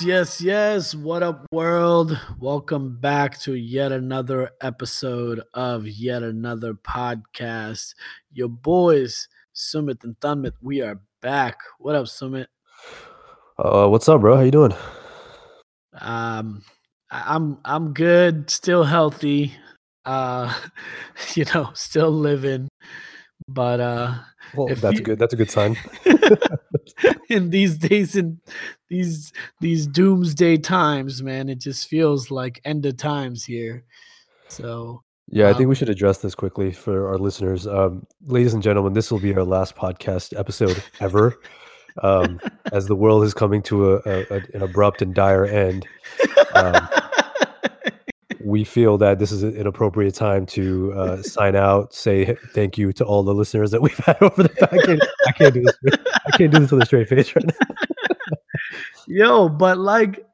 Yes, yes, yes. What up, world? Welcome back to yet another episode of yet another podcast. Your boys, Sumit and Thumbit, we are back. What up, Sumit? Uh, what's up, bro? How you doing? Um, I- I'm I'm good, still healthy. Uh, you know, still living. But uh Well, that's you- good. That's a good sign. in these days in these these doomsday times, man, it just feels like end of times here. So Yeah, I Um, think we should address this quickly for our listeners. Um, ladies and gentlemen, this will be our last podcast episode ever, um, as the world is coming to a, a, a- an abrupt and dire end. Um, we feel that this is an appropriate time to uh, sign out. Say thank you to all the listeners that we've had over the. I can't, I can't do this. I can't do this with a straight face right now. Yo, but like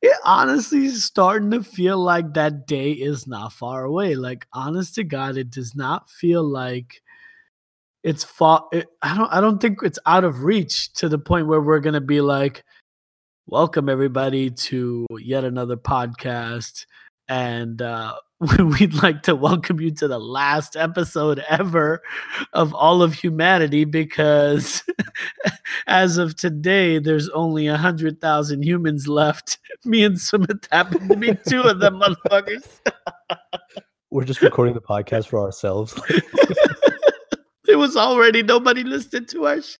it honestly is starting to feel like that day is not far away. Like honest to God, it does not feel like it's far it, I don't I don't think it's out of reach to the point where we're gonna be like, welcome everybody to yet another podcast. And uh we'd like to welcome you to the last episode ever of all of humanity because as of today, there's only a hundred thousand humans left. Me and Sumit happen to be two of them motherfuckers. We're just recording the podcast for ourselves. It was already nobody listened to us.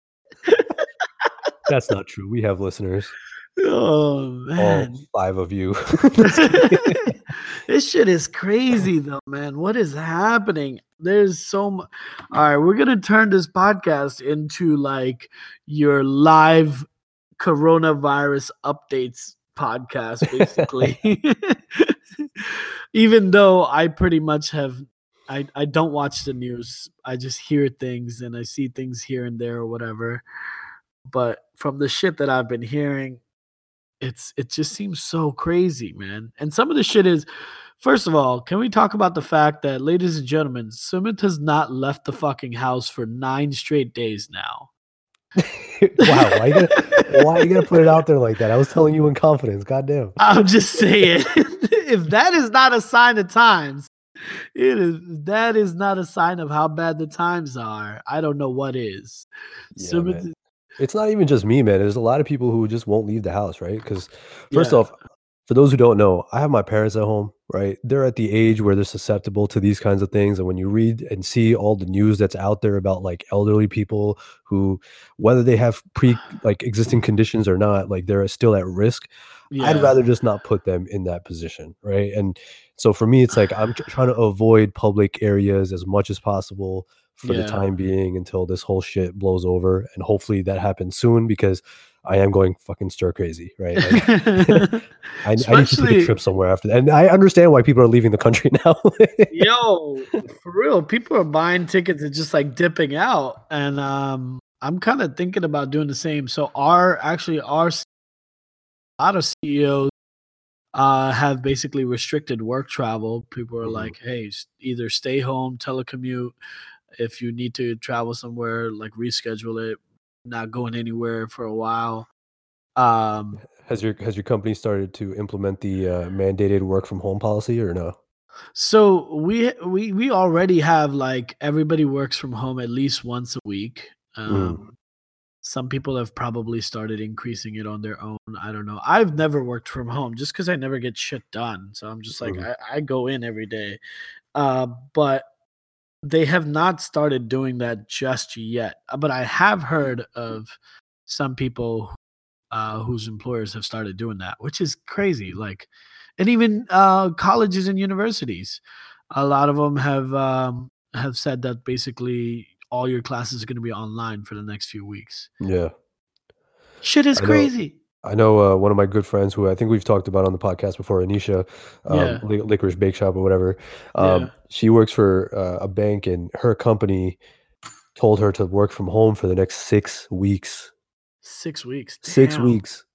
That's not true. We have listeners. Oh all man. five of you. this shit is crazy though, man. What is happening? There's so much. All right, we're gonna turn this podcast into like your live coronavirus updates podcast, basically. Even though I pretty much have, I I don't watch the news. I just hear things and I see things here and there or whatever. But from the shit that I've been hearing, it's it just seems so crazy, man. And some of the shit is first of all, can we talk about the fact that, ladies and gentlemen, Sumit has not left the fucking house for nine straight days now. wow, why you, gonna, why you gonna put it out there like that? I was telling you in confidence. Goddamn. I'm just saying, if that is not a sign of times, it is that is not a sign of how bad the times are. I don't know what is. Yeah, Sumit-. It's not even just me, man. There's a lot of people who just won't leave the house, right? Because first Yeah. off, for those who don't know, I have my parents at home, right? They're at the age where they're susceptible to these kinds of things. And when you read and see all the news that's out there about like elderly people who, whether they have pre like existing conditions or not, like they're still at risk. I'd rather just not put them in that position, right? And so for me, it's like I'm tr- trying to avoid public areas as much as possible for Yeah. the time being until this whole shit blows over, and hopefully that happens soon because I am going fucking stir crazy, right? Like, I, I need to take a trip somewhere after that, and I understand why people are leaving the country now. Yo, for real, people are buying tickets and just like dipping out, and um, I'm kind of thinking about doing the same. So our actually our a lot of CEOs uh have basically restricted work travel. People are Mhm. like, hey, either stay home, telecommute. If you need to travel somewhere, like reschedule it. Not going anywhere for a while. Um, has your has your company started to implement the uh, mandated work from home policy or no? So we we we already have like everybody works from home at least once a week. Um, Some people have probably started increasing it on their own. I don't know. I've never worked from home just because I never get shit done. So I'm just like Mhm. I, I go in every day, uh, but they have not started doing that just yet. Uh, But I have heard of some people uh, whose employers have started doing that, which is crazy. Like, and even uh, colleges and universities, a lot of them have um, have said that basically all your classes are going to be online for the next few weeks. Yeah. Shit is I crazy. I know uh, one of my good friends who I think we've talked about on the podcast before, Anisha, um, Yeah. Li- Licorice Bake Shop or whatever. Um, Yeah. She works for uh, a bank, and her company told her to work from home for the next six weeks. Six weeks. Six weeks.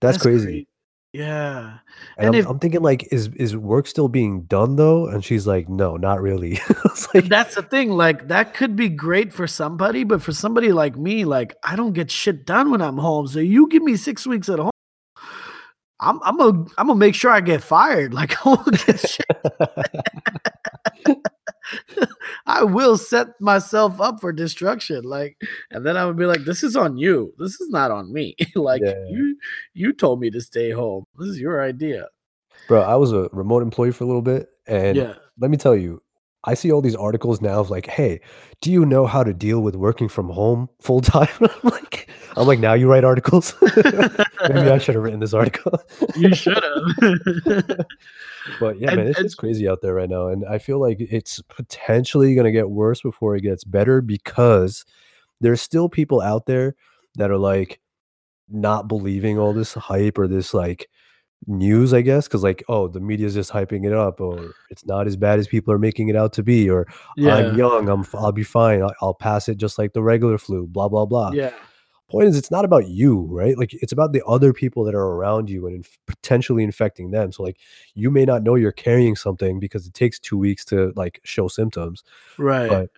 That's, crazy. cra- Yeah. And, And I'm, if- I'm thinking, like, is is work still being done though? And she's like, no, not really. Like, That's the thing. Like that could be great for somebody, but for somebody like me, like I don't get shit done when I'm home. So you give me six weeks at home. I'm I'm gonna I'm gonna make sure I get fired. Like I will get shit. I will set myself up for destruction. Like, and then I would be like, "This is on you. This is not on me. like Yeah. you you told me to stay home. This is your idea." Bro, I was a remote employee for a little bit, and Yeah. let me tell you, I see all these articles now of like, "Hey, do you know how to deal with working from home full time?" I'm like, I'm like, now you write articles. Maybe I should have written this article. you should have. But yeah, And- man, it's and- just crazy out there right now, and I feel like it's potentially going to get worse before it gets better because there's still people out there that are like not believing all this hype or this like news, I guess, because like, oh, the media's just hyping it up, or it's not as bad as people are making it out to be, or yeah. I'm young, I'm I'll be fine, I'll, I'll pass it just like the regular flu, blah blah blah. Yeah. Point is, it's not about you, right? Like, it's about the other people that are around you and inf- potentially infecting them. So, like, you may not know you're carrying something because it takes two weeks to like show symptoms, Right. but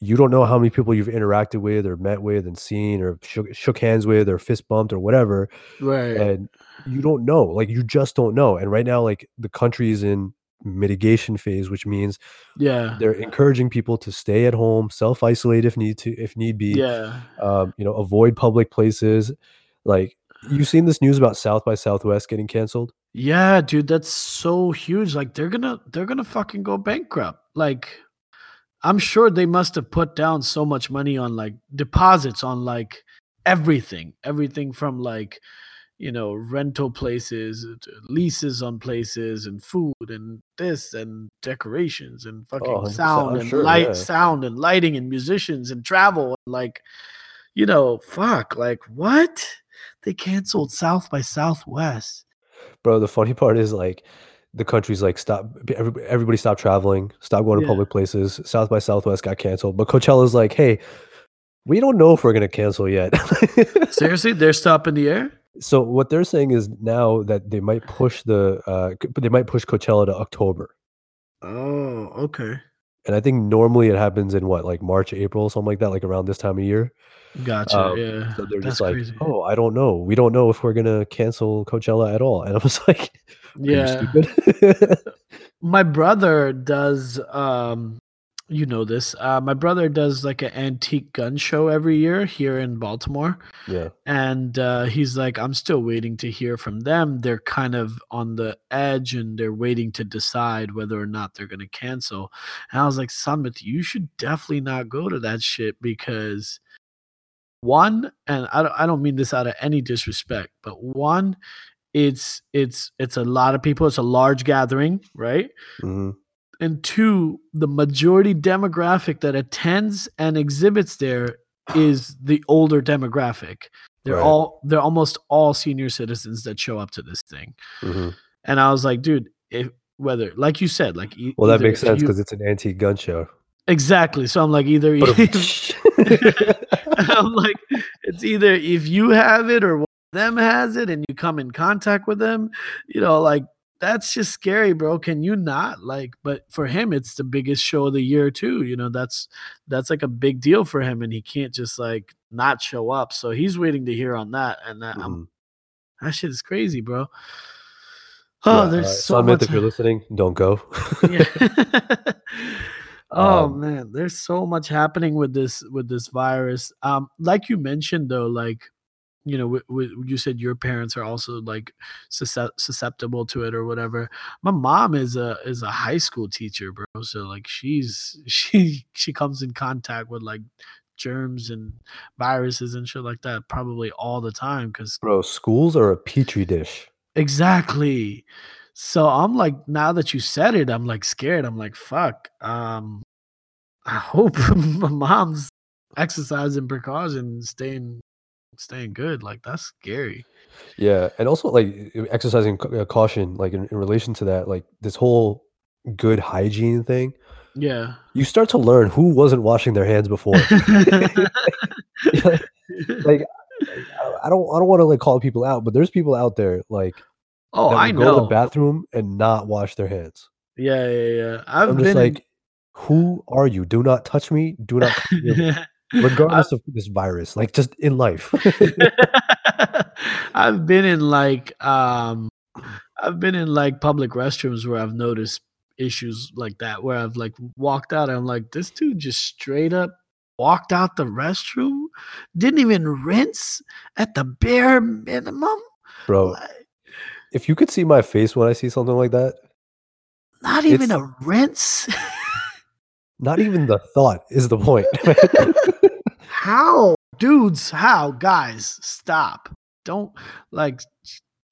you don't know how many people you've interacted with or met with and seen or shook, shook hands with or fist bumped or whatever right. and you don't know like you just don't know and right now like the country is in mitigation phase which means yeah. they're encouraging people to stay at home self-isolate if need to if need be Yeah. um, you know avoid public places like you've seen this news about south by southwest getting canceled Yeah, dude, that's so huge. Like they're gonna they're gonna fucking go bankrupt. Like I'm sure they must have put down so much money on like deposits on like everything. Everything from like you know, rental places, uh, leases on places and food and this and decorations and fucking 100%, sound I'm and sure, light yeah. sound and lighting and musicians and travel and like you know, fuck, like what? They canceled South by Southwest. bro the funny part is like the country's like stop everybody, everybody stop traveling stop going to Yeah. public places south by southwest got canceled but coachella's like hey we don't know if we're to cancel yet Seriously, they're in the air. So what they're saying is now that they might push the uh but they might push coachella to october Oh, okay, and i think normally it happens in what like march april something like that like around this time of year gotcha. Um, yeah, so they're that's just like crazy. oh i don't know we don't know if we're going to cancel coachella at all and i was like are you yeah. stupid My brother does. Um, you know this. Uh, my brother does like an antique gun show every year here in Baltimore. yeah and uh, he's like i'm still waiting to hear from them they're kind of on the edge and they're waiting to decide whether or not they're going to cancel and i was like summit you should definitely not go to that shit because one and i don't, I don't mean this out of any disrespect but one it's it's it's a lot of people it's a large gathering right hmm and two, the majority demographic that attends and exhibits there is the older demographic. They're Right. all they're almost all senior citizens that show up to this thing. hmm And I was like, dude, if whether like you said, like e- Well, that makes sense because it's an antique gun show. exactly. So I'm like either I'm like it's either if you have it or one of them has it and you come in contact with them, you know, like that's just scary, bro. Can you not like? But for him, it's the biggest show of the year too. You know, that's that's like a big deal for him, and he can't just like not show up. So he's waiting to hear on that, and that, I'm- Mhm. that shit is crazy, bro. Oh, Yeah, there's uh, so Summit, much. if you're listening, don't go. Oh Um, man, there's so much happening with this with this virus. Um, like you mentioned though, like you know, w- w- you said your parents are also like suscep- susceptible to it or whatever. My mom is a is a high school teacher, bro. So like she's she she comes in contact with like germs and viruses and shit like that probably all the time because Bro, schools are a petri dish. Exactly. So I'm like, now that you said it, I'm like scared. I'm like, fuck. Um, I hope my mom's exercising precaution, staying, staying good. Like that's scary. Yeah, and also like exercising uh, caution, like in, in relation to that, like this whole good hygiene thing. Yeah. You start to learn who wasn't washing their hands before. like, I- I don't, I don't want to like call people out, but there's people out there like oh, I go to the bathroom and not wash their hands. yeah, yeah, yeah. I've I'm been just like, who are you? Do not touch me. Do not. regardless of this virus, like just in life. I've been in like um I've been in like public restrooms where I've noticed issues like that where I've like walked out and I'm like this dude just straight up walked out the restroom, didn't even rinse at the bare minimum. Bro, Like, if you could see my face when I see something like that, not even a rinse. not even the thought is the point. how? Dudes, how? Guys, stop. Don't like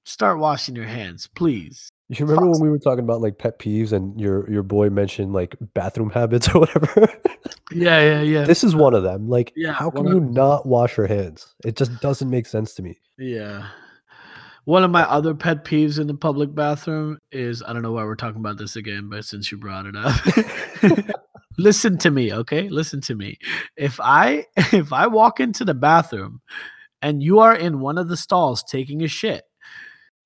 start washing your hands, please. You remember when we were talking about like pet peeves and your your boy mentioned like bathroom habits or whatever? Yeah, yeah, yeah. this is one of them. Like, Yeah, how can you not wash your hands? It just doesn't make sense to me. Yeah. One of my other pet peeves in the public bathroom is I don't know why we're talking about this again, but since you brought it up. Listen to me, okay? Listen to me. If I if I walk into the bathroom and you are in one of the stalls taking a shit,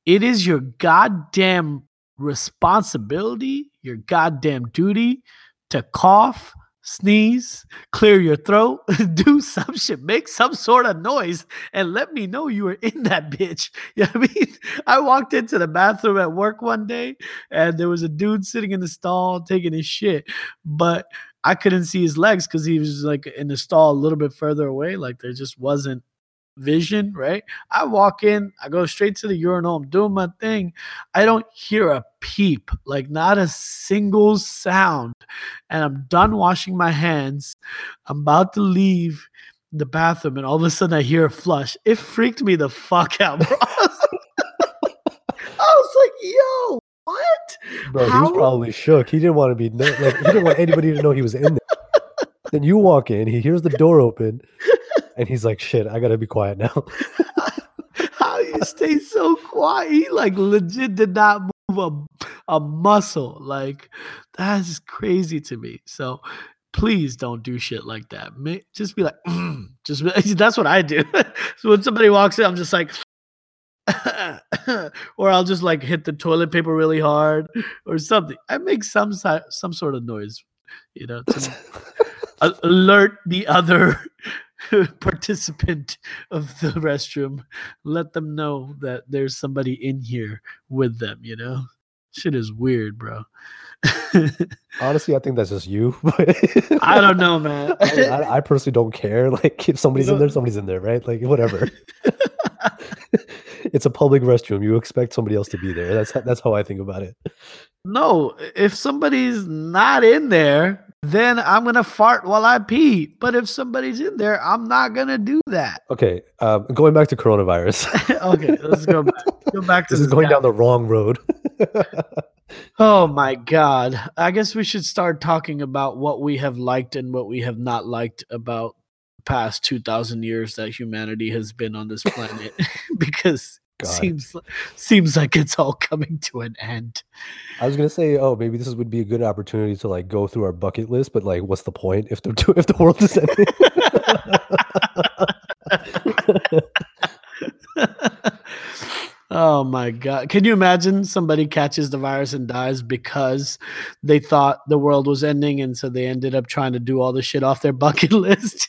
it is your goddamn responsibility, your goddamn duty to cough, sneeze, clear your throat, do some shit, make some sort of noise, and let me know you were in that bitch. You know I mean? I walked into the bathroom at work one day and there was a dude sitting in the stall taking his shit, but I couldn't see his legs because he was like in the stall a little bit further away. Like there just wasn't vision, right? I walk in, I go straight to the urinal, I'm doing my thing. I don't hear a peep, like not a single sound. And I'm done washing my hands. I'm about to leave the bathroom, and all of a sudden I hear a flush. It freaked me the fuck out, bro. I was like, I was like yo, what? Bro, he was probably shook. He didn't want to be like he didn't want anybody to know he was in there. then you walk in, he hears the door open, and he's like, "Shit, I gotta be quiet now." How do you stay so quiet? He like legit did not move a, a muscle. Like that is crazy to me. So please don't do shit like that. Just be like, "Mm," just be- that's what I do. so when somebody walks in, I'm just like, or I'll just like hit the toilet paper really hard or something. I make some some sort of noise, you know, to alert the other participant of the restroom let them know that there's somebody in here with them you know shit is weird bro Honestly, I think that's just you. i don't know man I, I, I personally don't care. Like, if somebody's in there, somebody's in there, right? Like, whatever. it's a public restroom. You expect somebody else to be there. That's that's how I think about it. no if somebody's not in there then i'm gonna fart while i pee but if somebody's in there i'm not gonna do that Okay, um, going back to coronavirus. okay let's go back, go back to this is going guy. down the wrong road. Oh my God. I guess we should start talking about what we have liked and what we have not liked about the past 2,000 years that humanity has been on this planet because God. seems, seems like it's all coming to an end. I was gonna say, oh, maybe this would be a good opportunity to like go through our bucket list, but like, what's the point if the if the world is ending? oh my God. Can you imagine somebody catches the virus and dies because they thought the world was ending and so they ended up trying to do all the shit off their bucket list?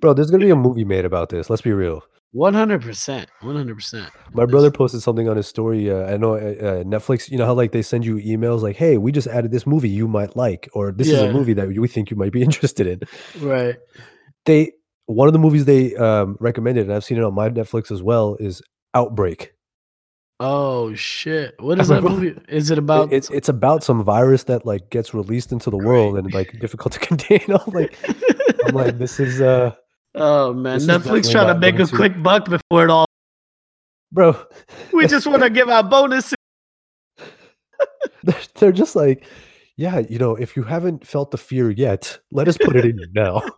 Bro, there's gonna be a movie made about this. Let's be real. 100%. 100%. My brother posted something on his story. Uh, I know uh, uh, Netflix. You know how like they send you emails like, "Hey, we just added this movie you might like," or "This is a movie that we think you might be interested in." Right. They one of the movies they um, recommended, and I've seen it on my Netflix as well, is Outbreak. Oh shit! What is that movie? Is it about? It- it's it's about some virus that like gets released into the world and like difficult to contain. I'm like, I'm like, this is uh, oh man, this Netflix trying to make a quick buck before it all. bro. We just want to give out bonuses. they're, they're just like, yeah, you know, if you haven't felt the fear yet, let us put it in you now.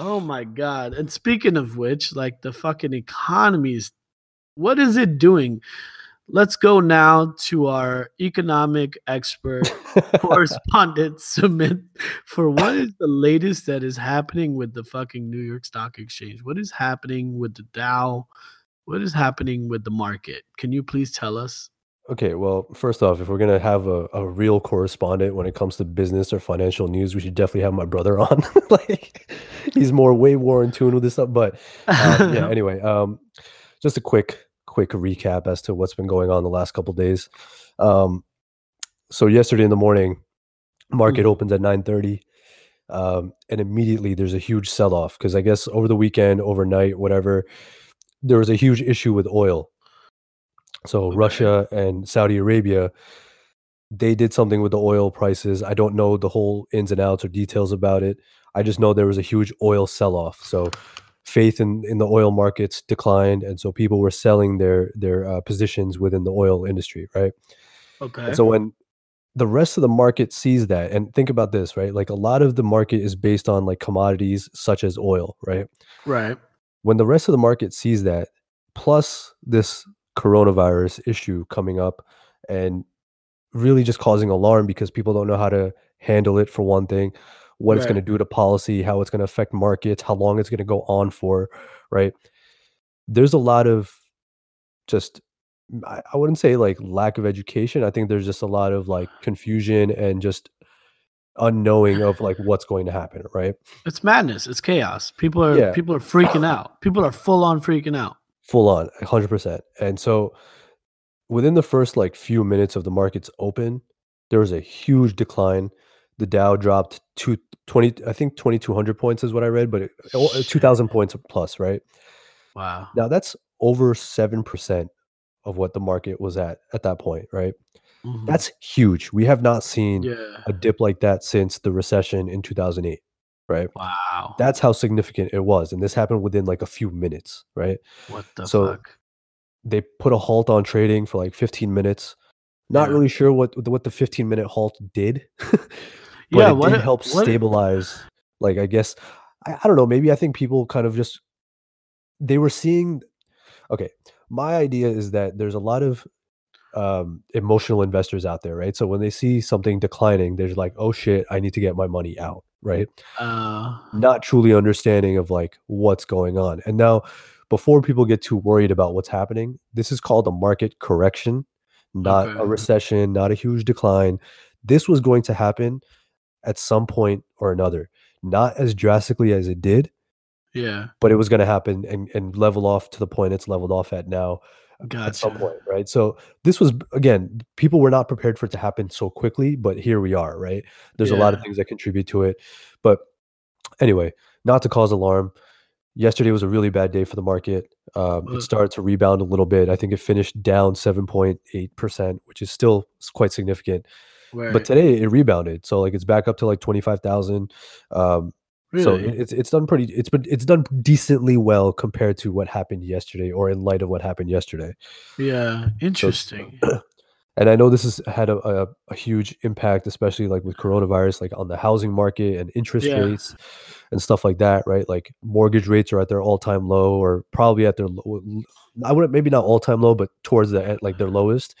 Oh my god! And speaking of which, like the fucking economy is, what is it doing? Let's go now to our economic expert correspondent Sumit for what is the latest that is happening with the fucking New York Stock Exchange? What is happening with the Dow? What is happening with the market? Can you please tell us? Okay, well, first off, if we're gonna have a, a real correspondent when it comes to business or financial news, we should definitely have my brother on. like, he's more way more in tune with this stuff. But um, yeah, anyway, um, just a quick quick recap as to what's been going on the last couple days. Um, so yesterday in the morning, market Mm. opens at nine thirty, um, and immediately there's a huge sell off because I guess over the weekend, overnight, whatever, there was a huge issue with oil. So Okay. Russia and Saudi Arabia, they did something with the oil prices. I don't know the whole ins and outs or details about it. I just know there was a huge oil sell-off. So faith in, in the oil markets declined, and so people were selling their their uh, positions within the oil industry, right? Okay. And so when the rest of the market sees that, and think about this, right? Like a lot of the market is based on like commodities such as oil, right? right. when the rest of the market sees that, plus this coronavirus issue coming up and really just causing alarm because people don't know how to handle it for one thing, what it's going to do to policy, how it's going to affect markets, how long it's going to go on for, right? There's a lot of just mm, I, I wouldn't say like lack of education. I think there's just a lot of like confusion and just unknowing of like what's going to happen, right? It's madness. It's chaos. People are Yeah. people are freaking out. People are full on freaking out. Full on, 100%. And so within the first like few minutes of the market's open, there was a huge decline. The Dow dropped to 20, I think 2200 points is what I read, but it, uh, 2000 points plus, right? Wow. Now that's over 7% of what the market was at at that point, right? Mhm. That's huge. We have not seen yeah. a dip like that since the recession in 2008, right? Wow. That's how significant it was. And this happened within like a few minutes, right? what the so fuck? they put a halt on trading for like 15 minutes. Not Yeah. really sure what what the 15 minute halt did, but Yeah, it what did it- help what it- stabilize. Like I guess I, I don't know. Maybe I think people kind of just they were seeing. Okay, my idea is that there's a lot of um, emotional investors out there, right? So when they see something declining, they're like, "Oh shit, I need to get my money out," right? Uh, not truly understanding of like what's going on. And now, before people get too worried about what's happening, this is called a market correction, not a recession, not a huge decline. This was going to happen at some point or another, not as drastically as it did, yeah. but it was going to happen and, and level off to the point it's leveled off at now at some point, right? So this was again, people were not prepared for it to happen so quickly, but here we are, right? There's a lot of things that contribute to it. But anyway, not to cause alarm. Yesterday was a really bad day for the market. Um, it started to rebound a little bit. I think it finished down 7.8%, which is still quite significant. Right. But today it rebounded. So like it's back up to like 25,000. Um, so really? it- it's it's done pretty it's been it's done decently well compared to what happened yesterday or in light of what happened yesterday. yeah. Interesting. And I know this has had a, a, a huge impact, especially like with coronavirus, like on the housing market and interest Yeah. rates and stuff like that, right? Like mortgage rates are at their all time low, or probably at their low. I wouldn't maybe not all time low, but towards the like their lowest.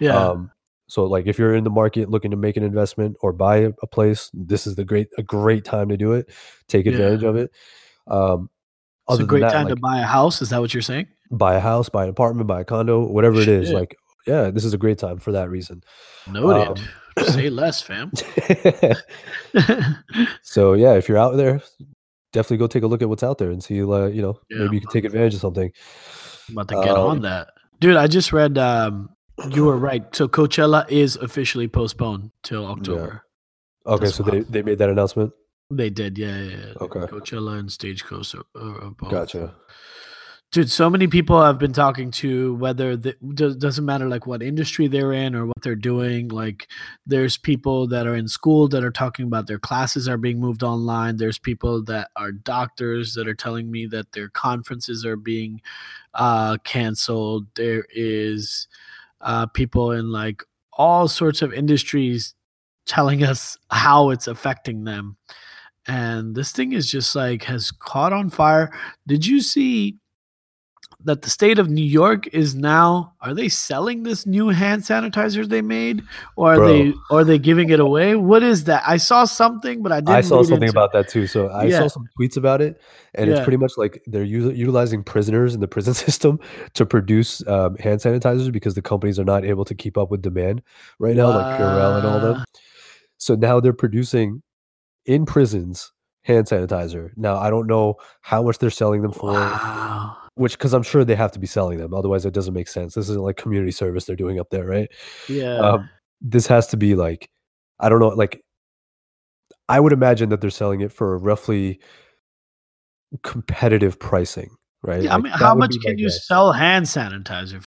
yeah. Um, so like if you're in the market looking to make an investment or buy a, place, this is the great a great time to do it. Take Yeah. advantage of it. Um, it's a great that, time to buy a house. Is that what you're saying? buy a house, buy an apartment, buy a condo, whatever it is. Like, yeah, this is a great time for that reason. Noted. Um, Say less, fam. so yeah, if you're out there, definitely go take a look at what's out there and see, uh, you know, Yeah. maybe you can take advantage of something. I'm about to get on Um, that. Dude, I just read um you were right. So Coachella is officially postponed till October. Okay, That's so they, they made that announcement. They did, yeah, yeah. yeah. Okay. Coachella and Stagecoach are, are, are both. Gotcha. Dude, so many people I've been talking to, whether the, does, doesn't matter like what industry they're in or what they're doing. Like, there's people that are in school that are talking about their classes are being moved online. There's people that are doctors that are telling me that their conferences are being uh, canceled. There is uh, people in like all sorts of industries telling us how it's affecting them. And this thing is just like has caught on fire. Did you see that the state of New York is now are they selling this new hand sanitizer they made or are Bro. they or are they giving it away? What is that? I saw something, but I didn't. I saw something about that too. So I Yeah. saw some tweets about it, and it's pretty much like they're usi- utilizing prisoners in the prison system to produce um, hand sanitizers because the companies are not able to keep up with demand right now, like Purell and all them. So now they're producing in prisons hand sanitizer. Now I don't know how much they're selling them for, Wow. Which because I'm sure they have to be selling them, otherwise it doesn't make sense. This isn't like community service they're doing up there, right? Yeah. um, this has to be like i don't know like i would imagine that they're selling it for roughly competitive pricing right yeah, I mean, how much can you guess. sell hand sanitizer?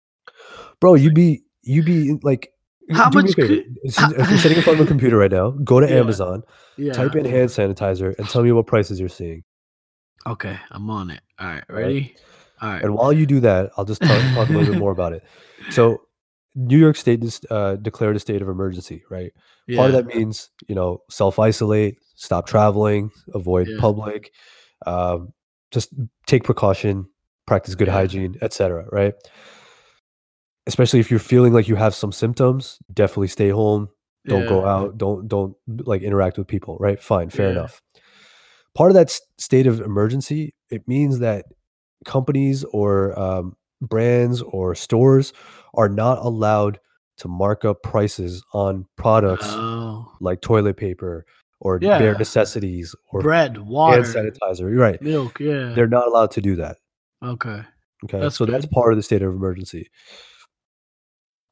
bro you be you be like How do me a much could- if you're sitting in front of a computer right now go to Yeah. amazon Yeah. type in hand sanitizer and tell me what prices you're seeing Okay, I'm on it. All right, All right. ready? All right. And while you do that i'll just talk, talk a little bit more about it. So new york state dis- uh, declared a state of emergency right? Yeah. part of that means you know self isolate stop traveling avoid Yeah. public um, just take precaution practice good Yeah. hygiene etc right? Especially if you're feeling like you have some symptoms definitely stay home don't go out don't don't like interact with people right? Fine fair enough. Part of that state of emergency it means that companies or um, brands or stores are not allowed to mark up prices on products Oh, like toilet paper or Yeah. bare necessities or bread, hand water, sanitizer. You're right. milk. Yeah. They're not allowed to do that. okay. Okay. That's so that's part of the state of emergency.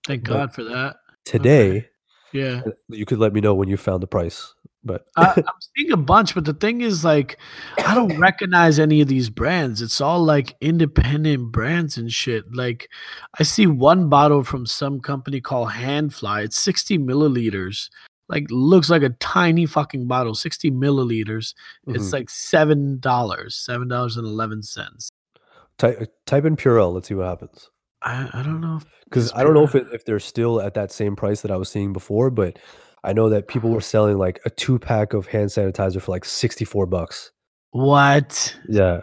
Thank but- God for that. Today, Yeah. uh, you could let me know when you found the price. But I, I'm seeing a bunch, but the thing is, like, I don't recognize any of these brands. It's all like independent brands and shit. Like, I see one bottle from some company called Handfly. It's 60 milliliters. Like, looks like a tiny fucking bottle, 60 milliliters. It's mhm. like seven dollars, seven dollars and eleven cents. type, type in Purell. Let's see what happens. I, I don't know. If Because I don't know if it, if they're still at that same price that I was seeing before, but I know that people were selling like a two pack of hand sanitizer for like sixty four bucks. what Yeah.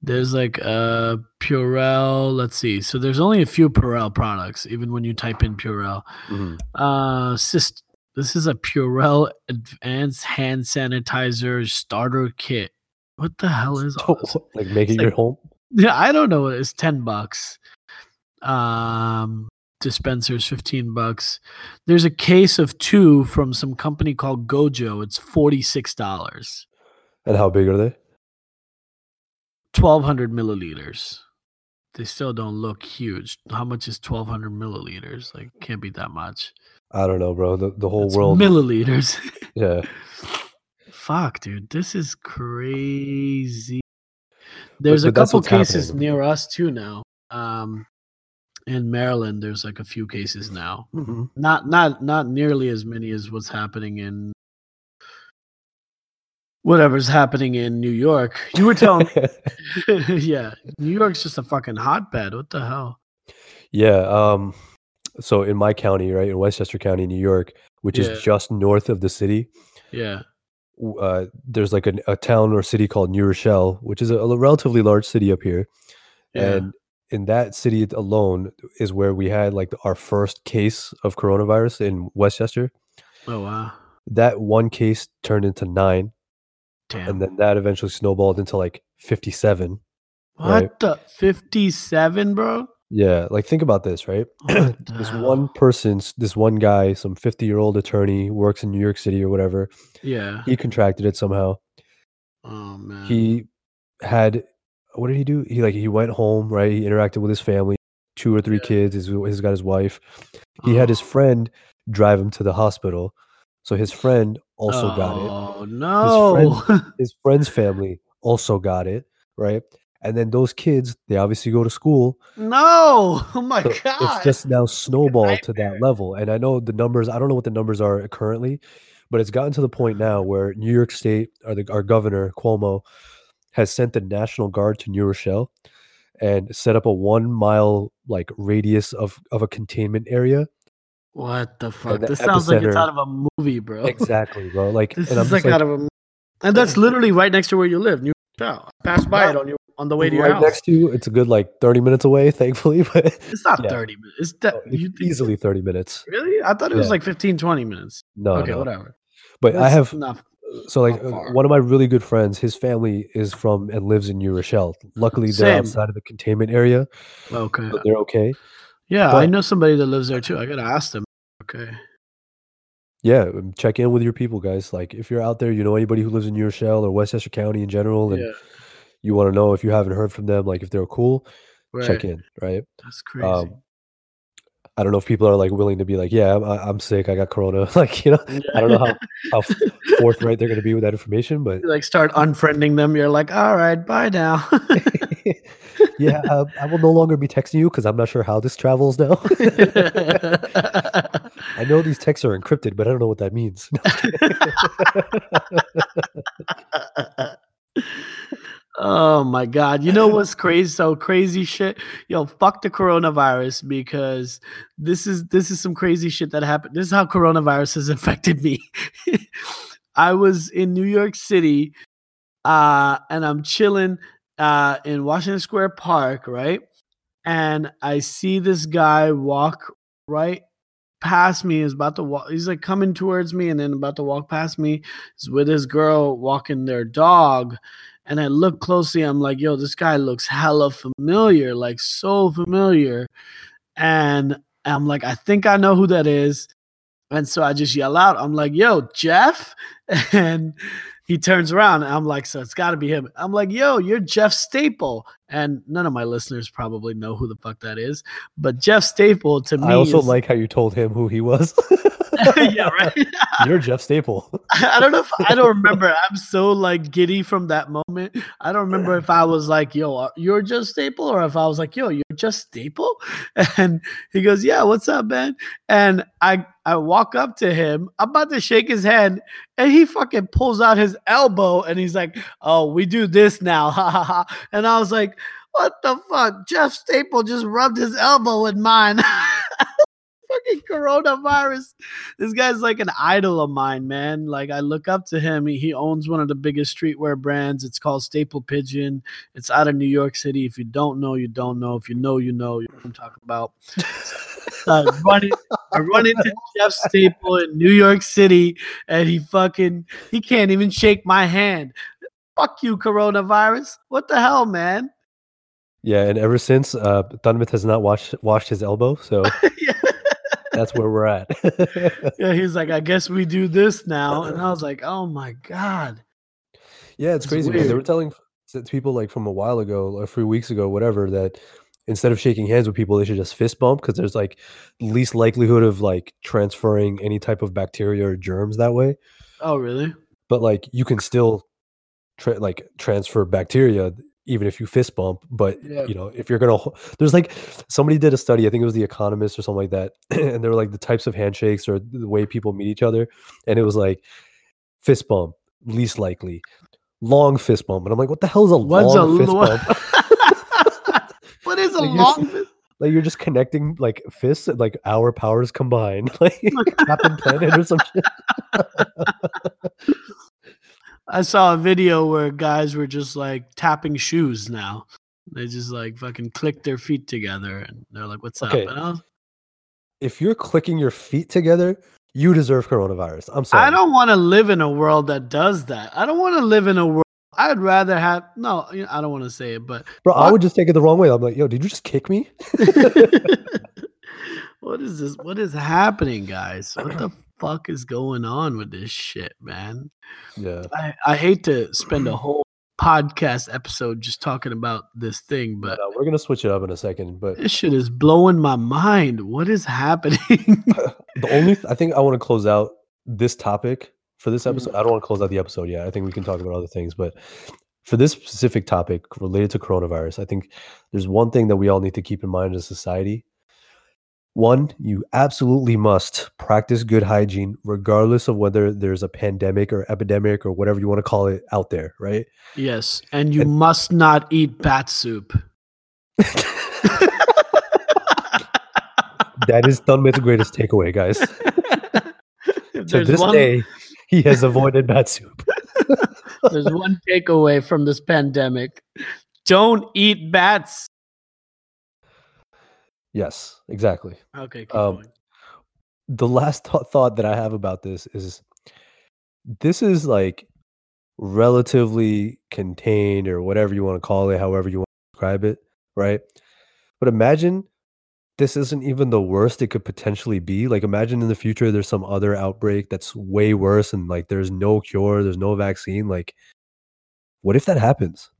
there's like uh Purell. Let's see. So there's only a few Purell products, even when you type in Purell. Mhm. Uh, sis, this is a Purell Advanced Hand Sanitizer Starter Kit. What the hell is all this? like make it It's your like- home. Yeah, I don't know. It's ten bucks. Um, dispensers fifteen bucks. There's a case of two from some company called Gojo. It's forty six dollars. And how big are they? Twelve hundred milliliters. They still don't look huge. How much is twelve hundred milliliters? Like, can't be that much. I don't know, bro. The the whole It's world. milliliters. yeah. Fuck, dude, this is crazy. There's but a couple cases happening. near us too now. Um, in Maryland, there's like a few cases now. Mhm. Not not not nearly as many as what's happening in whatever's happening in New York. You were telling, yeah, New York's just a fucking hotbed. What the hell? yeah. Um. So in my county, right in Westchester County, New York, which Yeah. is just north of the city, Yeah, uh, there's like a, a town or city called New Rochelle, which is a, a relatively large city up here, yeah. and in that city alone is where we had like our first case of coronavirus in Westchester. oh wow, That one case turned into nine, damn. and then that eventually snowballed into like 57. what right. the fifty-seven, bro? Yeah, like think about this, right? This hell? one person, this one guy, some 50 year old attorney, works in New York City or whatever. Yeah. He contracted it somehow. Oh man. He had what did he do? He like he went home, right? He interacted with his family, two or three Yeah. kids. He's, he's got his wife. He had his Oh. friend drive him to the hospital. So his friend also got it. Oh no. His friend's family also got it, right? And then those kids, they obviously go to school. no. Oh my So god. it's just now snowballed to that level. And I know the numbers, I don't know what the numbers are currently, but it's gotten to the point now where New York State or the our governor, Cuomo, has sent the National Guard to New Rochelle and set up a one mile like radius of, of a containment area. what the fuck? the This sounds like it's out of a movie, bro. Exactly, bro. Like This is just like, out of a and that's literally right next to where you live. New Rochelle. I passed by it on your on the way to your right house. next to you. It's a good like 30 minutes away, thankfully, but it's not yeah. 30 minutes. It's de- oh, you think- easily 30 minutes. Really? I thought it was Yeah. like 15, 20 minutes. No, okay, no. whatever. But I have enough. So like one of my really good friends. His family is from and lives in New Rochelle. Luckily, they're Same. outside of the containment area, Okay. but they're okay. Yeah, I but- know somebody that lives there too. I gotta ask them. Okay. Yeah, um, check in with your people, guys. Like if you're out there, you know anybody who lives in New Rochelle or Westchester County in general, and Yeah. you want to know if you haven't heard from them, like if they're cool, Right. check in, right? That's crazy. Um, I don't know if people are like willing to be like, yeah, I'm, I'm sick, I got corona. like, you know, I don't know how how forthright they're going to be with that information, but You, like start unfriending them. You're like, all right, bye now. yeah, uh, I will no longer be texting you because I'm not sure how this travels now. I know these texts are encrypted, but I don't know what that means. Oh my god. You know what's crazy? So crazy shit? Yo fuck the coronavirus because this is this is some crazy shit that happened. This is how coronavirus has affected me. I was in new york city uh and i'm chilling uh in washington square park right? And i see this guy walk right past me. Is about to walk he's like coming towards me and then about to walk past me. Is with his girl walking their dog and I look closely, I'm like, yo, this guy looks hella familiar, like so familiar. And I'm like, I think I know who that is. And so I just yell out, I'm like, yo, Jeff. And he turns around I'm like, so it's gotta be him. I'm like, yo, you're Jeff Staple. And none of my listeners probably know who the fuck that is. But Jeff Staple to me I also is- like how you told him who he was. yeah, right. You're Jeff Staple. I don't know if I don't remember. I'm so like giddy from that moment. I don't remember if I was like, "Yo, you're just Staple," or if I was like, "Yo, you're just Staple." And he goes, "Yeah, what's up, man?" And I I walk up to him. I'm about to shake his hand, and he fucking pulls out his elbow, and he's like, "Oh, we do this now." Ha ha ha. And I was like, "What the fuck?" Jeff Staple just rubbed his elbow with mine. Fucking coronavirus this guy's like an idol of mine, man. Like I look up to him. He, he owns one of the biggest streetwear brands. It's called Staple Pigeon. It's out of New York City. If you don't know, you don't know. If you know, you know. You know what I'm talking about. I run, in- I run into Jeff Staple in New York City, and he fucking he can't even shake my hand. Fuck you, coronavirus. What the hell, man? Yeah, and ever since, uh, Thundermouth has not washed washed his elbow, so yeah. that's where we're at. yeah, he's like, I guess we do this now, and I was like, oh my god. yeah, it's It's crazy. They were telling people like from a while ago, a few weeks ago, whatever, that instead of shaking hands with people, they should just fist bump because there's like least likelihood of like transferring any type of bacteria or germs that way. Oh really? But like you can still tra- like transfer bacteria even if you fist bump. But Yeah. you know if you're gonna, there's like somebody did a study. I think it was The Economist or something like that, and they were like the types of handshakes or the way people meet each other, and it was like fist bump least likely, long fist bump, and I'm like, what the hell is a What's long a fist lo- bump? what is a Like, long? fist? like you're just connecting like fists, like our powers combined, like Captain Planet or some shit. I saw a video where guys were just like tapping shoes. Now they just like fucking click their feet together, and they're like, "What's Okay. up?" Was, If you're clicking your feet together, you deserve coronavirus. I'm sorry. I don't want to live in a world that does that. I don't want to live in a world. I'd rather have no. you know, I don't want to say it, but Bro, I would just take it the wrong way. I'm like, yo, did you just kick me? what is this? What is happening, guys? What the fuck is going on with this shit, man? Yeah. I, I hate to spend a whole podcast episode just talking about this thing, but uh, we're gonna switch it up in a second. But this shit is blowing my mind. What is happening? the only th- I think I want to close out this topic for this Mhm. episode. I don't want to close out the episode yet. I think we can talk about other things, but for this specific topic related to coronavirus, I think there's one thing that we all need to keep in mind as a society. One, you absolutely must practice good hygiene, regardless of whether there's a pandemic or epidemic or whatever you want to call it out there, right? yes, and you And- must not eat bat soup. that is Thunmit's greatest takeaway, guys. To this one, day, he has avoided bat soup. there's one takeaway from this pandemic. Don't eat bats. Yes, exactly. Okay, keep Um, going. The last th- thought that I have about this is this is like relatively contained or whatever you want to call it, however you want to describe it, right? But imagine this isn't even the worst it could potentially be. Like imagine in the future there's some other outbreak that's way worse and like there's no cure, there's no vaccine. Like what if that happens?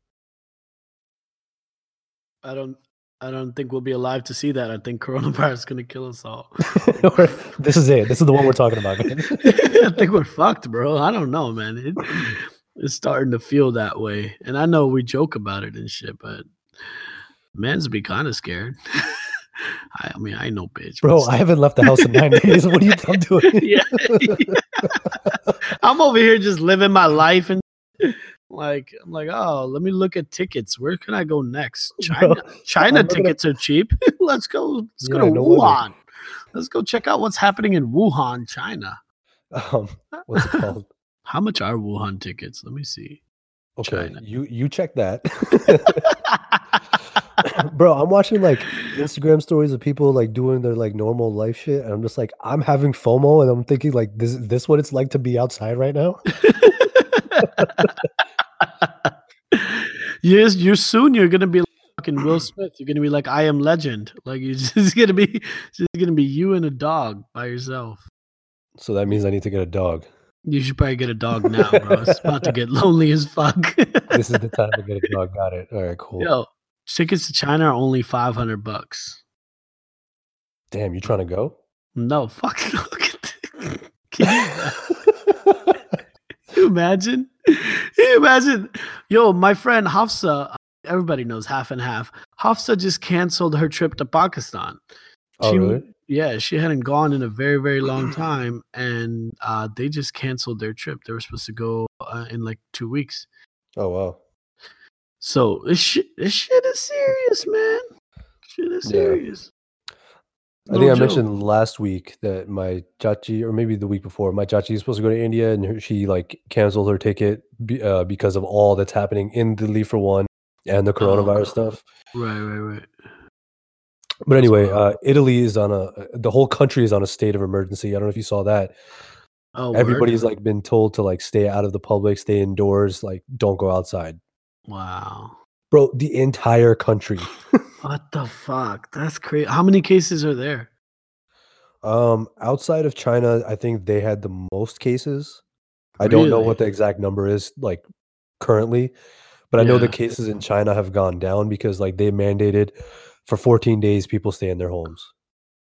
I don't. I don't think we'll be alive to see that. I think coronavirus is gonna kill us all. this is it. This is the one we're talking about. I think we're fucked, bro. I don't know, man. It, it's starting to feel that way, and I know we joke about it and shit, but man's be kind of scared. I, I mean, I know, bitch, Bro. I haven't left the house in nine days. What are you doing? yeah. I'm over here just living my life and like I'm like, oh, let me look at tickets. Where can I go next? China. China at- tickets are cheap. let's go. Let's go to no Wuhan. wonder. Let's go check out what's happening in Wuhan, China. Um, what's it called? How much are Wuhan tickets? Let me see. Okay, China. you you check that. Bro, I'm watching like Instagram stories of people like doing their like normal life shit, and I'm just like, I'm having FOMO, and I'm thinking like, this is this what it's like to be outside right now? yes, you're soon. You're gonna be like fucking Will Smith. You're gonna be like I am Legend. Like you're just gonna be, it's just gonna be you and a dog by yourself. So that means I need to get a dog. You should probably get a dog now, bro. It's about to get lonely as fuck. This is the time to get a dog. Got it. All right, cool. Yo, tickets to China are only five hundred bucks. Damn, you trying to go? No, fuck. Look at you, can you imagine? You imagine? Yo, my friend Hafsa, everybody knows half and half. Hafsa just canceled her trip to Pakistan. Oh, She- really? Yeah, she hadn't gone in a very, very long time, and uh, they just canceled their trip. They were supposed to go uh, in like two weeks. Oh, wow. So this shit, this shit is serious, man. Shit is Yeah. serious. I No think I joke. mentioned last week that my chachi, or maybe the week before, my chachi is supposed to go to India, and her- she like canceled her ticket be, uh, because of all that's happening in the Leaf for one, and the coronavirus God. stuff. Right, right, right. But anyway, uh, Italy is on a the whole country is on a state of emergency. I don't know if you saw that. Oh, word? Everybody's like been told to like stay out of the public, stay indoors, like don't go outside. wow. Bro, the entire country. What the fuck? That's crazy. How many cases are there? Um, outside of China, I think they had the most cases. I don't know what the exact number is like currently, but I know the cases in China have gone down because like they mandated for 14 days people stay in their homes.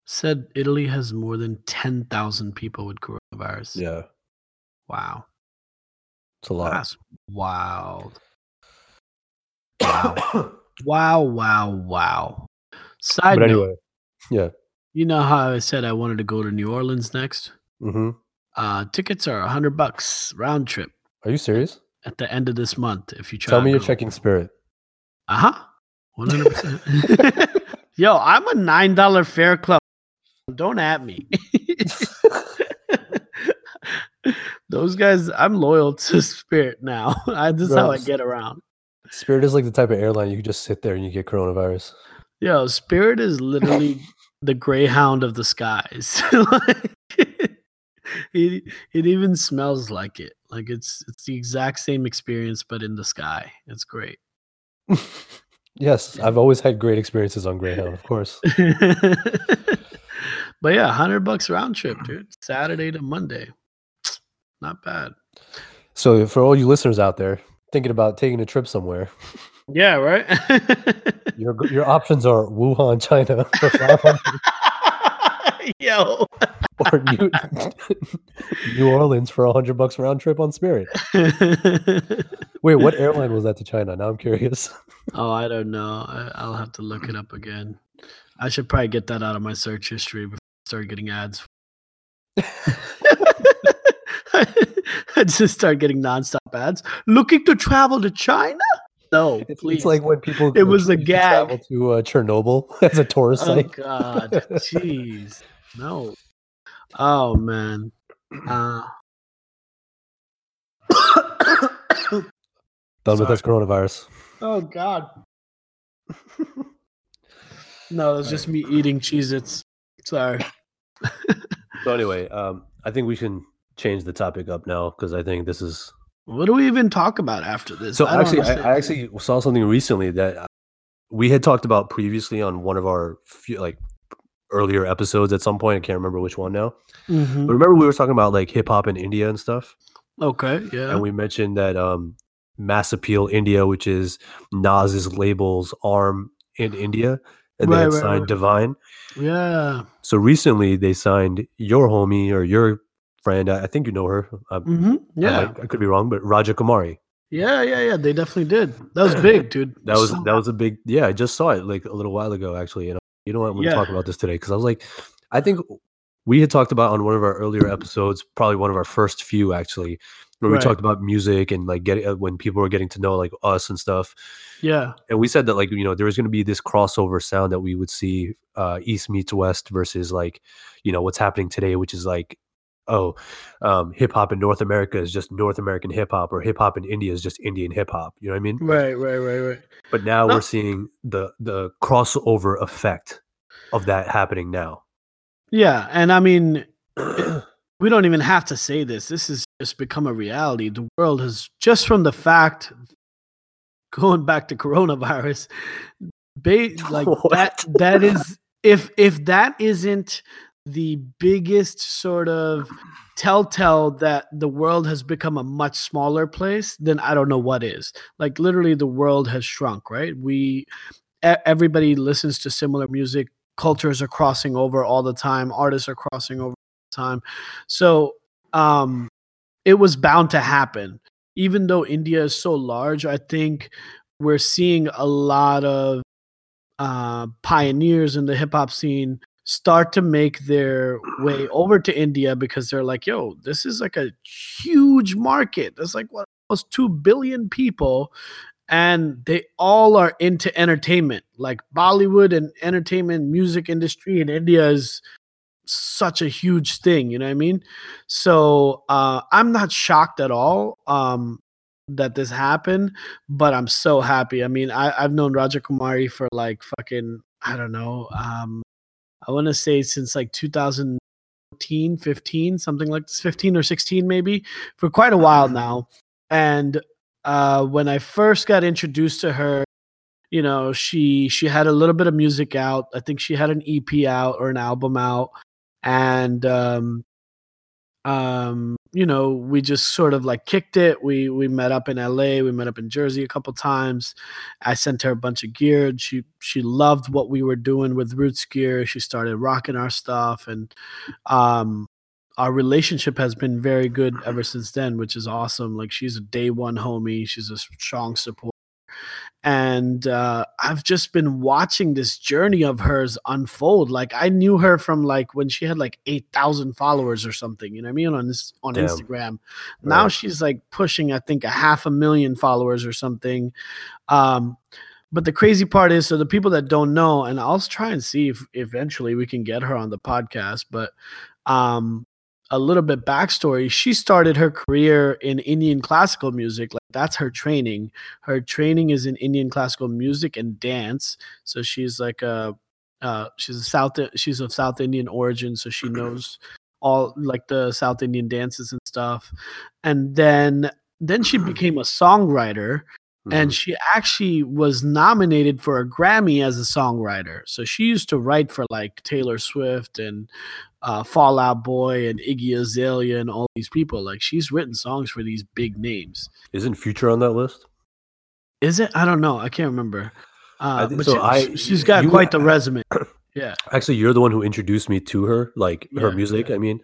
Said Italy has more than 10,000 people with coronavirus. Yeah, Wow. it's a lot. That's wild. Wow. wow, wow. Side but note, yeah. you know how I said I wanted to go to New Orleans next? Mm-hmm. Uh, tickets are a 100 bucks round trip Are you serious? at the end of this month if you try Tell me you're checking Spirit. Uh huh. 100%. Yo, I'm a $9 fare club. Don't at me. Those guys, I'm loyal to Spirit now. I, this is how I get around. Spirit is like the type of airline you can just sit there and you get coronavirus. Yo, Spirit is literally the Greyhound of the skies. like, it, it even smells like it. Like it's it's the exact same experience, but in the sky. It's great. yes, I've always had great experiences on Greyhound, of course. but yeah, hundred bucks round trip, dude. Saturday to Monday. Not bad. So for all you listeners out there thinking about taking a trip somewhere, Yeah, right. your your options are Wuhan, China for 500 Yo. or New, New Orleans for 100 bucks round trip on Spirit. Wait, what airline was that to China? Now I'm curious. oh, I don't know. I, I'll have to look it up again. I should probably get that out of my search history before I start getting ads. I just start getting nonstop ads. Looking to travel to China? No, please. it's like when people It was a to travel to uh, Chernobyl as a tourist oh site. God, jeez, no. Oh man. Uh, Done with this coronavirus. Oh God. no, it's just me eating Cheez Its. Sorry. So anyway, um, I think we can change the topic up now because I think this is. What do we even talk about after this? So I actually, I. I actually saw something recently that uh, we had talked about previously on one of our few, like earlier episodes at some point. I can't remember which one now. Mhm. But remember we were talking about like hip hop in India and stuff, Okay, yeah. and we mentioned that um, Mass Appeal India, which is Nas's label's arm in India, and they had right, signed right. Divine. yeah. So recently they signed your homie or your friend. I I think you know her. Uh, hmm Yeah. might- I could be wrong, but Raja Kumari. Yeah, yeah, yeah. They definitely did. That was big, dude. That was that was a big yeah. I just saw it like a little while ago actually. You know, you know what? I'm going to talk about this today because I was like, I think we had talked about on one of our earlier episodes, probably one of our first few actually, where we talked about music and like getting uh, when people were getting to know like us and stuff. yeah. And we said that like you know there was going to be this crossover sound that we would see uh, East meets West versus like you know what's happening today, which is like. Oh, um, hip hop in North America is just North American hip hop, or hip hop in India is just Indian hip hop. You know what I mean? Right, right, right, right. But now No. we're seeing the the crossover effect of that happening now. Yeah, and I mean, we don't even have to say this. This has just become a reality. The world has just from the fact going back to coronavirus, ba- like that that is if if that isn't the biggest sort of telltale that the world has become a much smaller place, then I don't know what is. Like literally the world has shrunk, right? We everybody listens to similar music cultures are crossing over all the time artists are crossing over all the time so um it was bound to happen even though india is so large i think we're seeing a lot of uh pioneers in the hip hop scene start to make their way over to india because they're like yo this is like a huge market. There's like what almost 2 billion people and they all are into entertainment. Like bollywood and entertainment music industry in india is such a huge thing you know what i mean? So uh i'm not shocked at all um that this happened but i'm so happy. I mean I, i've known raja kumari for like fucking i don't know um i want to say since like 2014 15 something like this 15 or 16 maybe for quite a while now. And uh, when I first got introduced to her, you know, she she had a little bit of music out. I think she had an EP out or an album out, and um, um, you know, we just sort of like kicked it. We we met up in LA. We met up in Jersey a couple times. I sent her a bunch of gear. She she loved what we were doing with Roots gear. She started rocking our stuff, and um, our relationship has been very good ever since then, which is awesome. Like she's a day one homie. She's a strong support. And uh, I've just been watching this journey of hers unfold. Like I knew her from like when she had like eight thousand followers or something. You know what I mean on this on Damn. Instagram. Now Right. she's like pushing, I think, a half a million followers or something. Um, but the crazy part is, so the people that don't know, and I'll try and see if eventually we can get her on the podcast. But um, a little bit backstory: she started her career in Indian classical music. Like that's her training. Her training is in Indian classical music and dance. So she's like a uh, she's a South she's of South Indian origin, so she knows all like the South Indian dances and stuff. And then then she became a songwriter and Mhm. she actually was nominated for a Grammy as a songwriter. So she used to write for like Taylor Swift and uh, Fall Out Boy and Iggy Azalea and all these people. Like she's written songs for these big names. isn't Future on that list? Is it? I don't know. I can't remember. Uh, think- but so she, I- she's got you- quite the resume. Yeah. Actually, you're the one who introduced me to her, like her Yeah, music. yeah. I mean,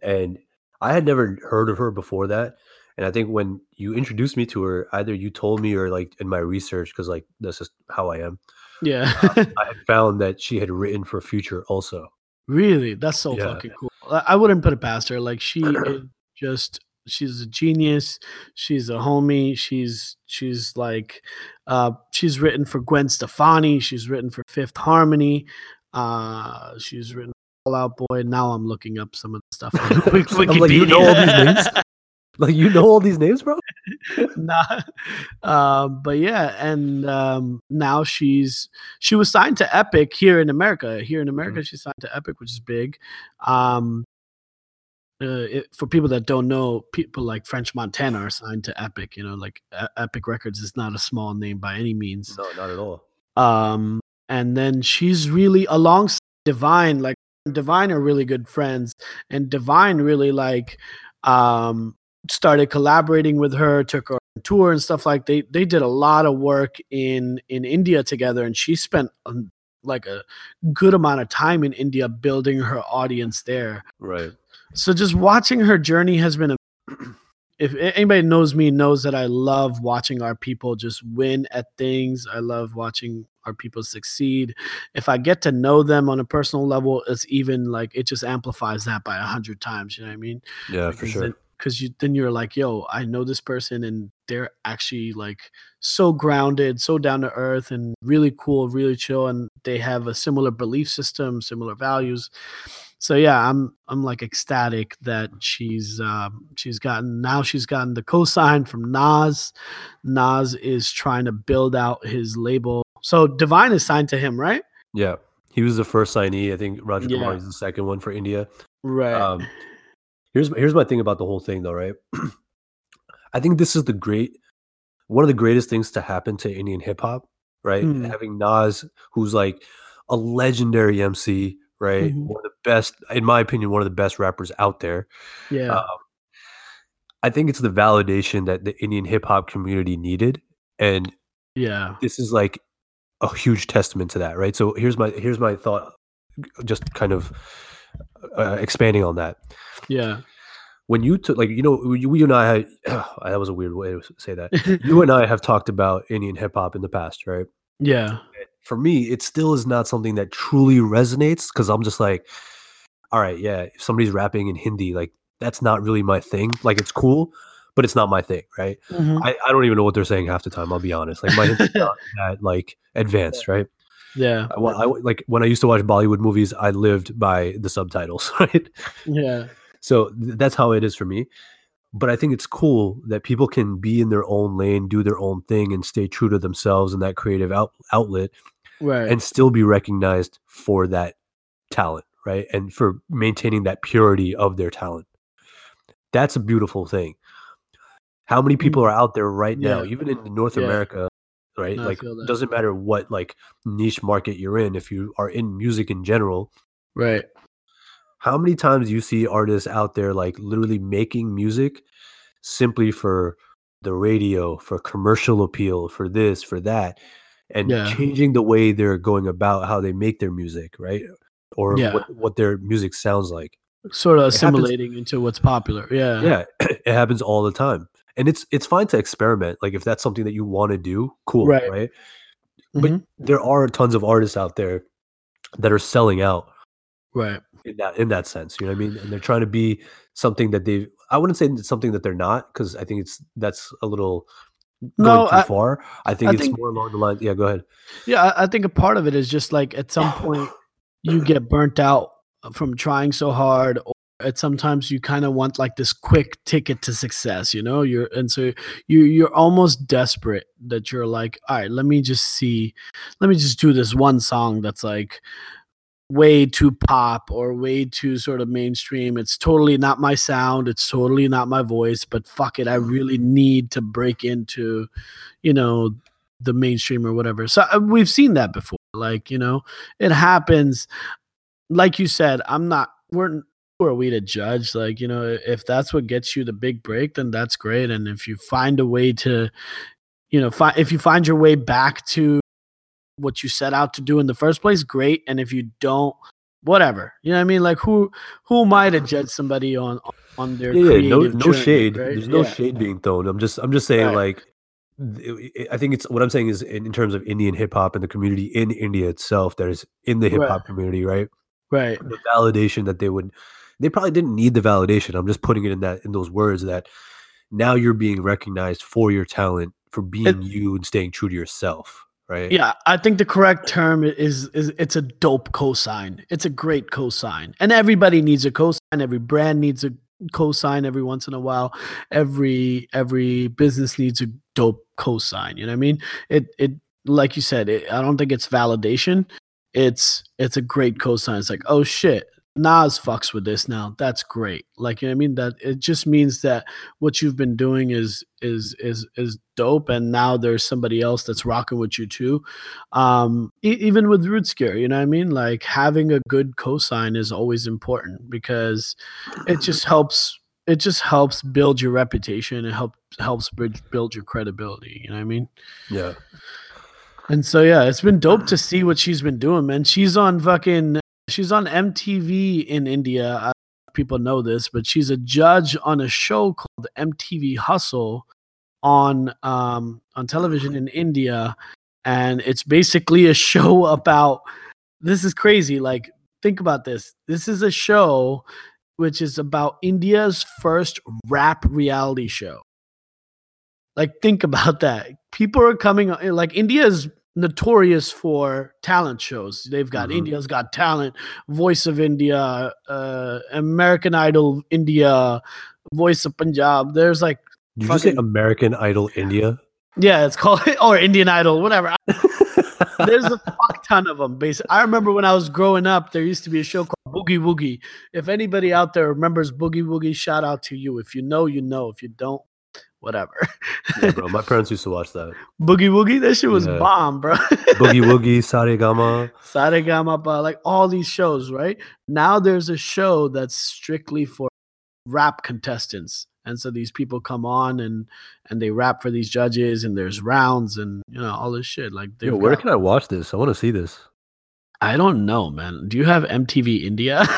and I had never heard of her before that. And I think when you introduced me to her, either you told me or like in my research, because like that's just how I am. Yeah. I found that she had written for Future also. Really? That's so Yeah. fucking cool. I wouldn't put it past her. Like she is just she's a genius. She's a homie. She's she's like uh she's written for Gwen Stefani, she's written for Fifth Harmony, uh she's written Fall Out Boy. Now I'm looking up some of the stuff on Wik- I'm like, you know all these Wikipedia. names? Like you know all these names, bro? nah. Um, but yeah, and um, now she's she was signed to Epic here in America. Here in America, Mhm. she's signed to Epic, which is big. Um, uh, it, for people that don't know, people like French Montana are signed to Epic. You know, like E- Epic Records is not a small name by any means. No, not at all. Um, and then she's really alongside Divine, like Divine are really good friends, and Divine really like um started collaborating with her, took her on tour and stuff like they they did a lot of work in in India together, and she spent um, like a good amount of time in India building her audience there. Right. So just watching her journey has been a if anybody knows me knows that I love watching our people just win at things. I love watching our people succeed. If I get to know them on a personal level, it's even like it just amplifies that by a hundred times. You know what I mean? Yeah, for sure. Because you then you're like, yo, I know this person and they're actually like so grounded, so down to earth, and really cool, really chill, and they have a similar belief system, similar values. So yeah, I'm I'm like ecstatic that she's um, she's gotten now she's gotten the cosign from Nas. Nas is trying to build out his label. So Divine is signed to him, right? Yeah. He was the first signee. I think Raja Yeah. Kumari is the second one for India. Right. Um, here's here's my thing about the whole thing, though, right? I think this is the great one of the greatest things to happen to Indian hip hop, right? Hmm. Having Nas, who's like a legendary MC, right? Mhm. One of the best, in my opinion, one of the best rappers out there. yeah. Um, I think it's the validation that the Indian hip hop community needed, and yeah. this is like a huge testament to that, right? So here's my here's my thought, just kind of uh, expanding on that. Yeah. When you took, like, you know, you, you and I that was a weird way to say that. You and I have talked about Indian hip hop in the past, right? yeah. For me, it still is not something that truly resonates because I'm just like, all right, yeah, if somebody's rapping in Hindi, like that's not really my thing. Like it's cool, but it's not my thing, right? Mhm. I, I don't even know what they're saying half the time. I'll be honest. Like my Hindi's not that like advanced, right? Yeah. I, I like when I used to watch Bollywood movies, I lived by the subtitles, right? Yeah. So th- that's how it is for me. But I think it's cool that people can be in their own lane, do their own thing, and stay true to themselves and that creative out- outlet, Right. and still be recognized for that talent, right? And for maintaining that purity of their talent. That's a beautiful thing. How many mm. people are out there right now, even in North Yeah. America, right? No, like, doesn't matter what like niche market you're in. If you are in music in general, right. how many times do you see artists out there like literally making music simply for the radio, for commercial appeal, for this, for that, and Yeah. changing the way they're going about how they make their music, right? Or Yeah. what, what their music sounds like. Sort of happens- assimilating into what's popular. Yeah. Yeah, it happens all the time. And it's it's fine to experiment. Like if that's something that you want to do, cool, Right. right? But Mhm. there are tons of artists out there that are selling out Right. in that in that sense. You know what I mean? And they're trying to be something that they I wouldn't say it's something that they're not because I think it's that's a little going No, too I- far. I think I it's think- more along the line. Yeah, go ahead. Yeah, I, I think a part of it is just like at some point you get burnt out from trying so hard, at sometimes you kind of want like this quick ticket to success, you know. You're and so you you're almost desperate that you're like, all right, let me just see, let me just do this one song that's like way too pop or way too sort of mainstream. It's totally not my sound. It's totally not my voice. But fuck it, I really need to break into, you know, the mainstream or whatever. So uh, we've seen that before. Like, you know, it happens. Like you said, I'm not, we're, who are we to judge? Like, you know, if that's what gets you the big break, then that's great. And if you find a way to, you know, fi- if you find your way back to what you set out to do in the first place, great. And if you don't, whatever. You know what I mean? Like who who am I to judge somebody on on their Yeah, yeah, no no journey, shade. right? There's no Yeah. shade being thrown. I'm just I'm just saying Right. like I think it's what I'm saying is in, in terms of Indian hip hop and the community in India itself that is in the hip Right. hop community, right? Right. the validation that they would they probably didn't need the validation i'm just putting it in that in those words that now you're being recognized for your talent for being you and staying true to yourself right Yeah, I think the correct term is is it's a dope cosign. It's a great cosign, and everybody needs a cosign. Every brand needs a cosign every once in a while. Every every business needs a dope cosign. You know what I mean? It it like you said, it, I don't think it's validation. It's it's a great cosign. It's like, oh shit, Nas fucks with this now. That's great. Like you know what I mean? That it just means that what you've been doing is is is is dope, and now there's somebody else that's rocking with you too. Um, e- even with Roots Gear, you know what I mean? Like having a good cosign is always important because it just helps. It just helps build your reputation. It helps helps bridge, build your credibility. You know what I mean? Yeah. And so yeah, it's been dope to see what she's been doing, man. She's on fucking she's on MTV in India. People know this, but she's a judge on a show called MTV Hustle on um on television in India and it's basically a show about this is crazy like think about this. This is a show which is about India's first rap reality show. Like think about that. People are coming like India's notorious for talent shows. They've got Mhm. India's Got Talent, Voice of India, uh, American Idol India, Voice of Punjab. There's like, You say Fucking- American Idol India? yeah, it's called or Indian Idol, whatever. There's a fuck ton of them. Basically, I remember when I was growing up, there used to be a show called Boogie Woogie. If anybody out there remembers Boogie Woogie, shout out to you. If you know, you know. If you don't, whatever. yeah, bro. My parents used to watch that. Boogie Woogie, that shit was Yeah. bomb, bro. Boogie Woogie, Saregama. Saregama, like all these shows, right? Now there's a show that's strictly for rap contestants. And so these people come on and and they rap for these judges and there's rounds and you know all this shit. Like Yo, where got- can I watch this? I want to see this. I don't know, man. Do you have MTV India?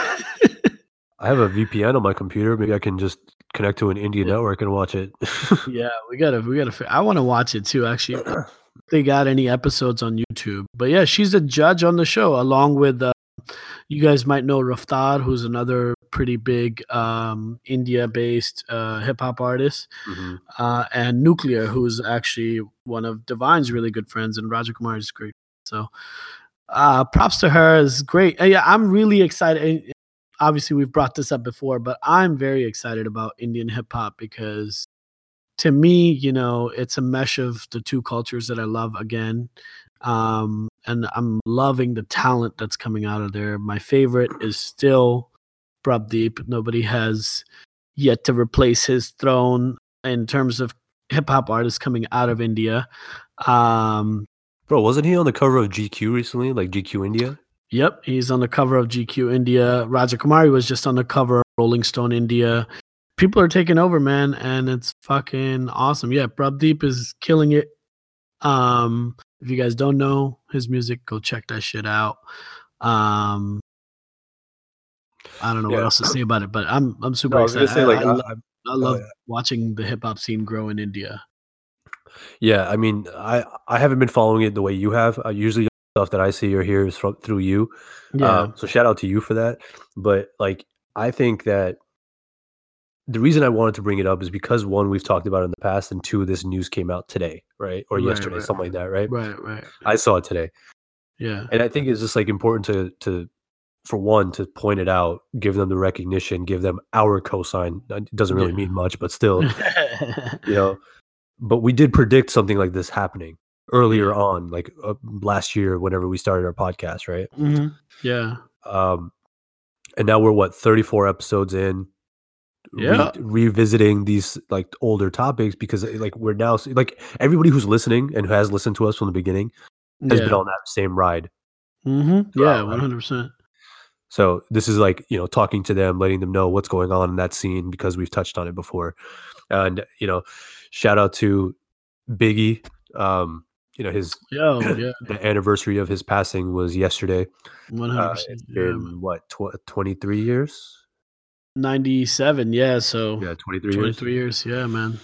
I have a VPN on my computer. Maybe I can just connect to an India Yeah. network and watch it. yeah, we gotta we gotta. I want to watch it too. Actually, they got any episodes on YouTube. But yeah, she's a judge on the show along with. Uh, you guys might know Raftaar, who's another pretty big um, India-based uh, hip hop artist, Mhm. uh, and Nucleya, who's actually one of Divine's really good friends, and Raja Kumari is great. So, uh, props to her is great. Yeah, I'm really excited. Obviously, we've brought this up before, but I'm very excited about Indian hip hop because to me, you know, it's a mesh of the two cultures that I love again. Um, and I'm loving the talent that's coming out of there. My favorite is still Prabh Deep. Nobody has yet to replace his throne in terms of hip hop artists coming out of India. Um, Bro, wasn't he on the cover of GQ recently? Like GQ India? Yep, he's on the cover of GQ India. Raja Kumari was just on the cover of Rolling Stone India. People are taking over, man, and it's fucking awesome. Yeah, Prabh Deep is killing it. Um, if you guys don't know his music, go check that shit out. Um, I don't know what else to say about it, but I'm I'm super No, I excited. say I- like I, I- I- I love yeah. watching the hip hop scene grow in India. Yeah, I mean, I I haven't been following it the way you have. Uh, usually, stuff that I see or hear is from through you. Yeah, Uh, so shout out to you for that. But like, I think that the reason I wanted to bring it up is because one, we've talked about it in the past, and two, this news came out today, right, or Right, yesterday, right. something like that, right? right, right. I saw it today, Yeah, and I think it's just like important to to for one to point it out, give them the recognition, give them our cosign. It doesn't really Yeah. mean much, but still, you know. But we did predict something like this happening earlier on, like uh, last year, whenever we started our podcast, right? Mhm. yeah. um and now we're what 34 episodes in re- Yeah. revisiting these like older topics because uh, like we're now like everybody who's listening and who has listened to us from the beginning has yeah. been on that same ride Mm-hmm. Yeah, one hundred percent. so this is like you know talking to them letting them know what's going on in that scene because we've touched on it before and you know shout out to biggie um you know his Yo, yeah, the anniversary of his passing was yesterday one hundred uh, percent. what tw- 23 years Ninety-seven. Yeah, so yeah 23 years twenty-three years. Yeah, man.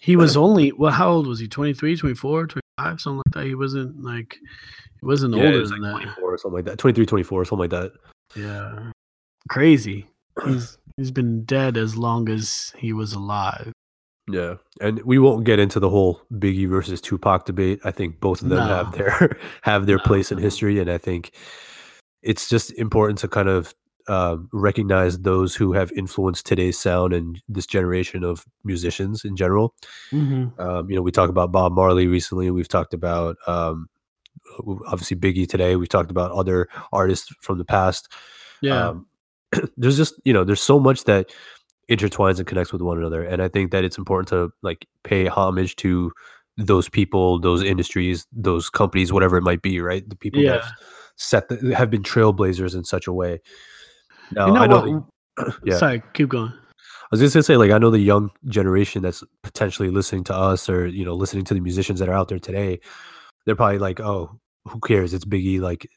He was only well. How old was he? 23, 24, 25, something like that. He wasn't like he wasn't Yeah, older was than like that. 24 or something like that. 23, 24, something like that. Yeah, crazy. He's he's been dead as long as he was alive. Yeah. And we won't get into the whole Biggie versus Tupac debate. I think both of them have their have their No, place in history. And I think it's just important to kind of um, recognize those who have influenced today's sound and this generation of musicians in general. Mhm. Um, you know, we talked about Bob Marley recently. We've talked about um, obviously Biggie today. We've talked about other artists from the past. Yeah. Um, there's just you know there's so much that intertwines and connects with one another, and I think that it's important to like pay homage to those people, those industries, those companies, whatever it might be, right? The people that Yeah. set the, have been trailblazers in such a way. Now, you know I know what? yeah. Sorry, keep going. I was just gonna say, like, I know the young generation that's potentially listening to us or you know listening to the musicians that are out there today. They're probably like, "Oh, who cares? It's Biggie." Like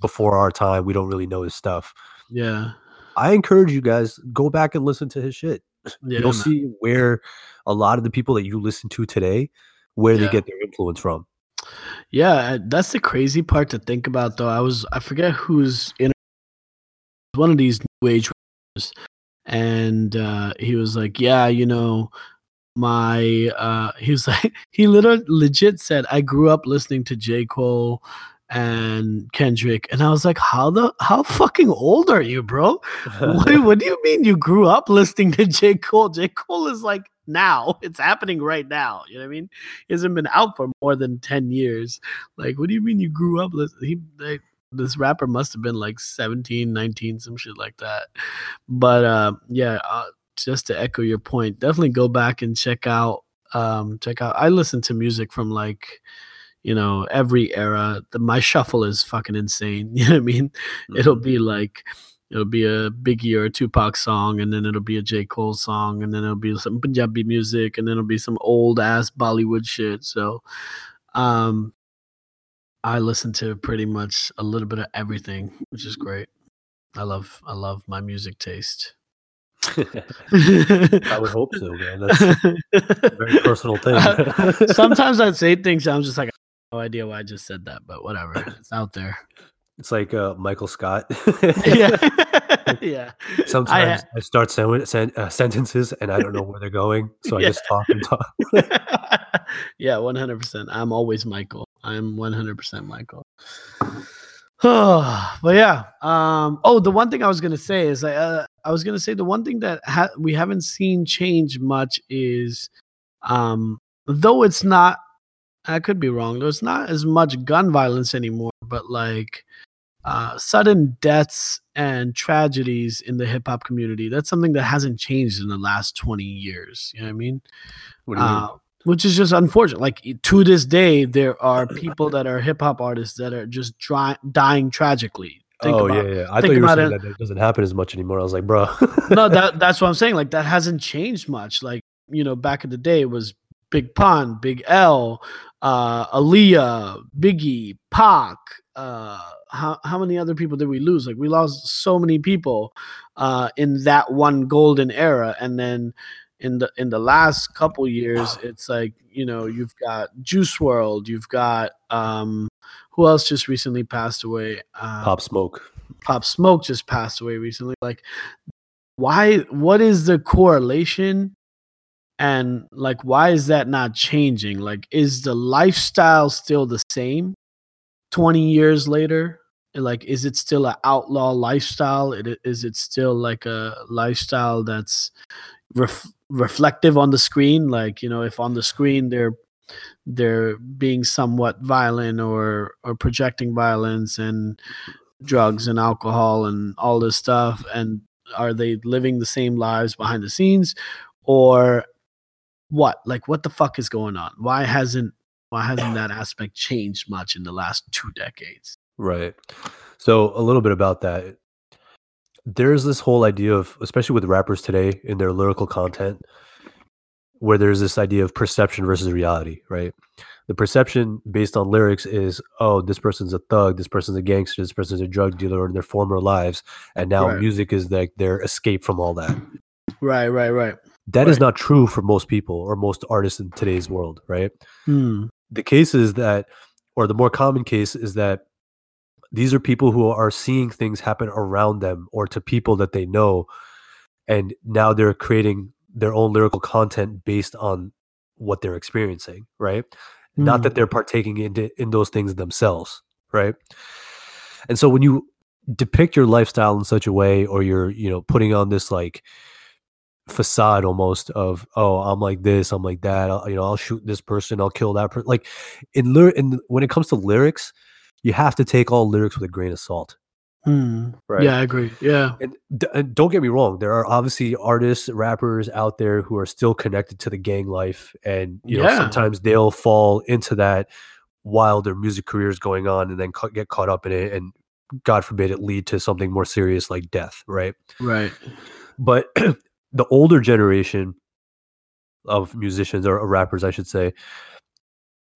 before our time, we don't really know his stuff. Yeah. I encourage you guys go back and listen to his shit. Yeah. You'll man. see where a lot of the people that you listen to today, where they get their influence from. Yeah, that's the crazy part to think about though. I was I forget who's in one of these new age rappers, and uh he was like, Yeah, you know, my uh he was like he literally legit said, I grew up listening to J. Cole and Kendrick, and I was like, How the how fucking old are you, bro? what, what do you mean you grew up listening to J. Cole? J. Cole is like now. It's happening right now. You know what I mean? He hasn't been out for more than 10 years. Like, what do you mean you grew up listening? He, this rapper must have been like 17, 19, some shit like that. But uh, yeah, uh, just to echo your point, definitely go back and check out. Um, check out. I listen to music from like, you know, every era. The, my shuffle is fucking insane. You know what I mean? it'll Mhm. be like it'll be a Biggie or a Tupac song, and then it'll be a J Cole song, and then it'll be some Punjabi music, and then it'll be some old ass Bollywood shit. So, um, I listen to pretty much a little bit of everything, which is great. I love I love my music taste. I would hope so, man. That's a very personal thing. Sometimes I'd say things I'm just like no idea why I just said that, but whatever. It's out there. it's like uh, Michael Scott. yeah. yeah. Sometimes I, start sen- sen- uh, sentences and I don't know where they're going, so I just talk and talk. yeah, 100%. I'm always Michael. I'm 100% Michael. but yeah. Um, oh, the one thing I was going to say is I, uh, I was going to say the one thing that ha- we haven't seen change much is um, though it's not, I could be wrong, There's not as much gun violence anymore, but like uh, sudden deaths and tragedies in the hip hop community. That's something that hasn't changed in the last 20 years. You know what I mean? What do you mean? Uh, which is just unfortunate. Like to this day, there are people that are hip hop artists that are just dry, dying tragically. Think oh about, yeah, yeah. I thought you were saying it- that it doesn't happen as much anymore. I was like, bro. no, that that's what I'm saying. Like that hasn't changed much. Like you know, back in the day, it was Big Pun, Big L, uh, Aaliyah, Biggie, Pac. Uh, how how many other people did we lose? Like we lost so many people uh, in that one golden era, and then in the in the last couple years, it's like you know you've got Juice WRLD, you've got um, who else just recently passed away? Uh, Pop Smoke. Pop Smoke just passed away recently. Like, why? What is the correlation? And like, why is that not changing? Like, is the lifestyle still the same? Twenty years later, like, is it still an outlaw lifestyle? Is it still like a lifestyle that's ref- reflective on the screen? Like, you know, if on the screen they're they're being somewhat violent or or projecting violence and drugs and alcohol and all this stuff and are they living the same lives behind the scenes or what like what the fuck is going on why hasn't why hasn't that aspect changed much in the last two decades Right. So a little bit about that. There's this whole idea of, especially with rappers today in their lyrical content, where there's this idea of perception versus reality, right? The perception based on lyrics is, oh, this person's a thug, this person's a gangster, this person's a drug dealer in their former lives, and now Right. music is like their escape from all that. right right right That is Right. not true for most people or most artists in today's world, right? hmm. the case is that or the more common case is that these are people who are seeing things happen around them or to people that they know and now they're creating their own lyrical content based on what they're experiencing right not Hmm. that they're partaking in in those things themselves right and so when you depict your lifestyle in such a way or you're you know putting on this like facade almost of oh i'm like this i'm like that I'll, you know i'll shoot this person i'll kill that person like in lyric in when it comes to lyrics you have to take all lyrics with a grain of salt Hmm. Yeah, I agree. Yeah. and, and don't get me wrong there are obviously artists rappers out there who are still connected to the gang life and you know Yeah. sometimes they'll fall into that while their music career is going on and then ca- get caught up in it and god forbid it lead to something more serious like death right Right. but the older generation of musicians or rappers i should say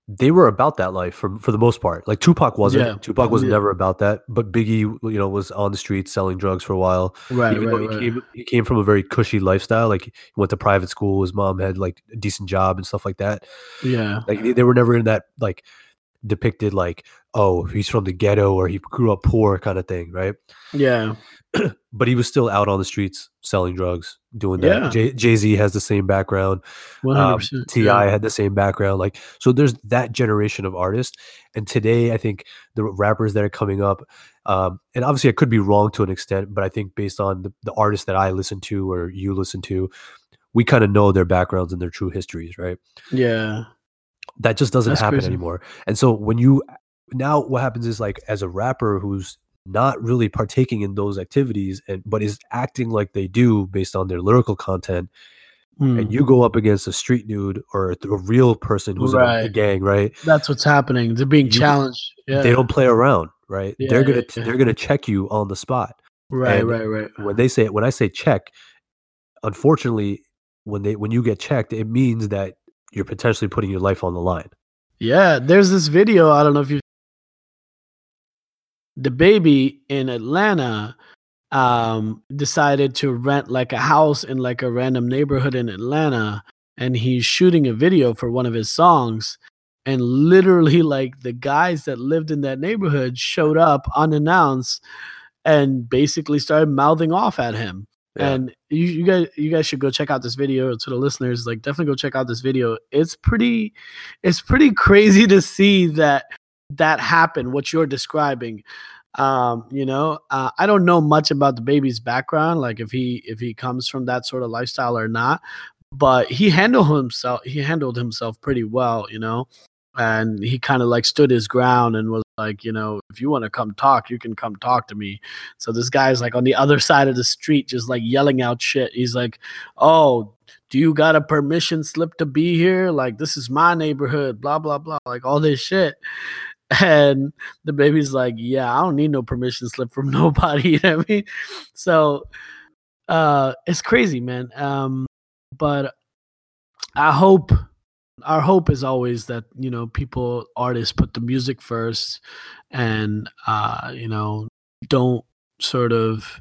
they were about that life for for the most part like tupac wasn't Yeah. tupac was Yeah. never about that but biggie you know was on the streets selling drugs for a while Right. even right, though right. he came, he came from a very cushy lifestyle like he went to private school his mom had like a decent job and stuff like that yeah. like they, they were never in that like depicted like oh he's from the ghetto or he grew up poor kind of thing right Yeah. but he was still out on the streets selling drugs, doing that. Yeah. Jay- Jay Z has the same background. Um. T.I. had the same background. Like so, there's that generation of artists. And today, I think the rappers that are coming up, um, and obviously I could be wrong to an extent, but I think based on the, the artists that I listen to or you listen to, we kind of know their backgrounds and their true histories, right? Yeah. that just doesn't That's happen crazy. anymore. And so when you now what happens is like as a rapper who's not really partaking in those activities and but is acting like they do based on their lyrical content Hmm. and you go up against a street dude or a, a real person who's in a- gang, right? That's what's happening. They're being You- challenged. Yeah. They don't play around, right? Yeah, they're gonna yeah, they're gonna check you on the spot. right. and Right. Right. When they say when I say check, unfortunately, when they when you get checked, it means that you're potentially putting your life on the line. Yeah, there's this video. I don't know if you. DaBaby in Atlanta um decided to rent like a house in like a random neighborhood in Atlanta and he's shooting a video for one of his songs and literally like the guys that lived in that neighborhood showed up unannounced and basically started mouthing off at him Yeah. and you, you guys you guys should go check out this video to the listeners like definitely go check out this video it's pretty it's pretty crazy to see that that happen what you're describing um you know uh, i don't know much about DaBaby's background like if he if he comes from that sort of lifestyle or not but he handled himself he handled himself pretty well you know and he kind of like stood his ground and was like you know if you want to come talk you can come talk to me. So this guy's like on the other side of the street just like yelling out shit. He's like oh do you got a permission slip to be here? Like this is my neighborhood blah blah blah like all this shit and DaBaby's like yeah i don't need no permission slip from nobody you know what i mean? So uh it's crazy man um but i hope our hope is always that you know people artists put the music first and uh you know don't sort of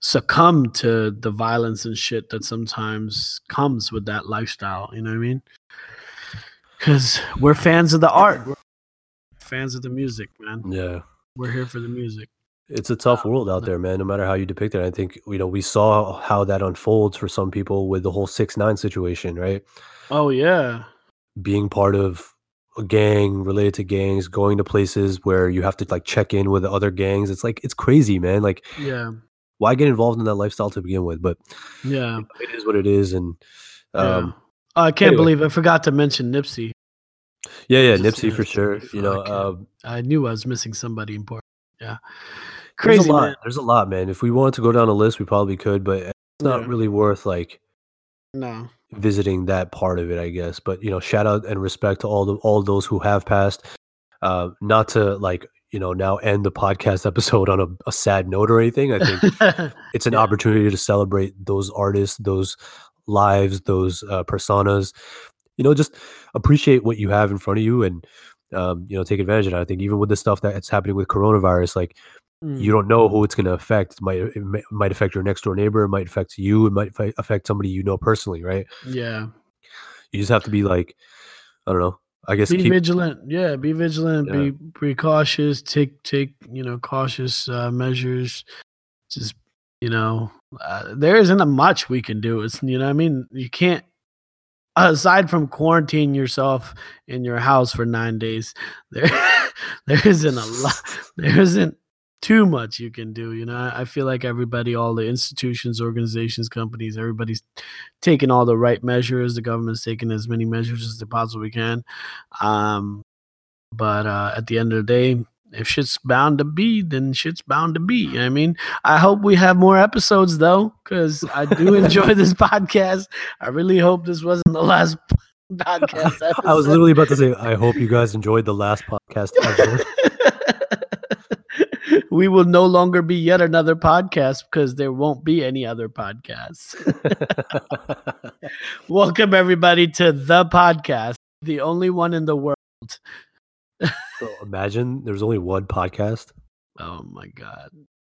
succumb to the violence and shit that sometimes comes with that lifestyle you know what i mean? Because we're fans of the art fans of the music man Yeah. we're here for the music It's a tough Um, world out there, man. No matter how you depict it, I think you know we saw how that unfolds for some people with the whole six nine situation, right? oh yeah Being part of a gang, related to gangs, going to places where you have to like check in with other gangs. It's like it's crazy, man. Like, yeah why get involved in that lifestyle to begin with? But yeah it is what it is, and yeah. um, Oh, i can't anyway. believe i forgot to mention nipsey yeah, yeah, Just, Nipsey uh, for sure. You know, um, i knew i was missing somebody important yeah there's crazy a lot. man There's a lot, man. If we wanted to go down a list, we probably could, but it's not Yeah. really worth like no visiting that part of it, I guess. But you know, shout out and respect to all the all those who have passed. Uh, not to like you know now end the podcast episode on a, a sad note or anything. I think it's an Yeah. opportunity to celebrate those artists, those lives, those uh, personas. You know, just appreciate what you have in front of you and um, you know take advantage of it. I think even with the stuff that's happening with coronavirus, like Mm. you don't know who it's going to affect. It might it may- might affect your next door neighbor. It might affect you. It might affect somebody you know personally, right? yeah You just have to be like, I don't know. I guess be keep vigilant yeah be vigilant Yeah. be be cautious take take you know cautious uh, measures just you know uh, there isn't a much we can do it's you know i mean you can't aside from quarantine yourself in your house for nine days there there isn't a lot there isn't too much you can do. You know, I, feel like everybody, all the institutions, organizations, companies, everybody's taking all the right measures. The government's taking as many measures as they possibly can. Um, but uh, at the end of the day, if shit's bound to be, then shit's bound to be. You know I mean, I hope we have more episodes though, because I do enjoy this podcast. I really hope this wasn't the last podcast. Episode. I was literally about to say, I hope you guys enjoyed the last podcast ever. we will no longer be yet another podcast because there won't be any other podcasts. Welcome everybody to the podcast, the only one in the world. So imagine there's only one podcast. Oh my god.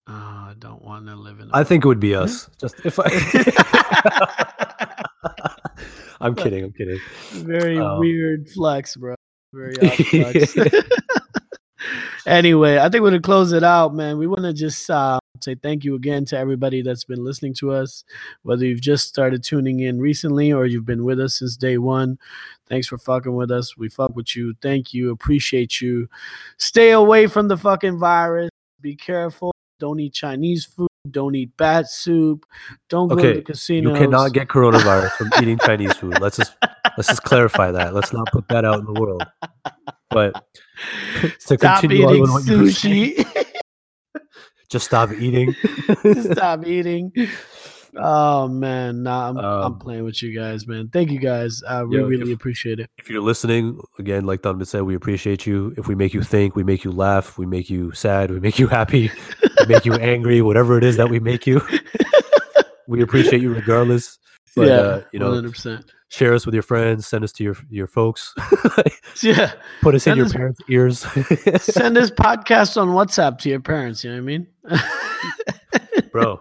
Oh, I don't want to live in. I think it would be us. Just if I. I'm kidding. I'm kidding. Very um, weird flex, bro. Very odd flex. anyway, I think we're gonna close it out, man. We want to just uh, say thank you again to everybody that's been listening to us, whether you've just started tuning in recently or you've been with us since day one. Thanks for fucking with us. We fuck with you. Thank you. Appreciate you. Stay away from the fucking virus. Be careful. Don't eat Chinese food. Don't eat bat soup. Don't okay, go to the casino. You cannot get coronavirus from eating Chinese food. Let's just let's just clarify that. Let's not put that out in the world. But to stop continue eating on sushi. just stop eating. stop eating. Oh man, nah, I'm, um, I'm playing with you guys, man. Thank you guys. Uh, we yo, really if, appreciate it. If you're listening, again, like Donovan said, we appreciate you. If we make you think, we make you laugh, we make you sad, we make you happy, we make you angry, whatever it is that we make you, we appreciate you regardless. But, yeah, uh, you know, 100% share us with your friends, send us to your your folks. yeah, put us send in your parents' ears. send this podcast on WhatsApp to your parents. You know what I mean, bro?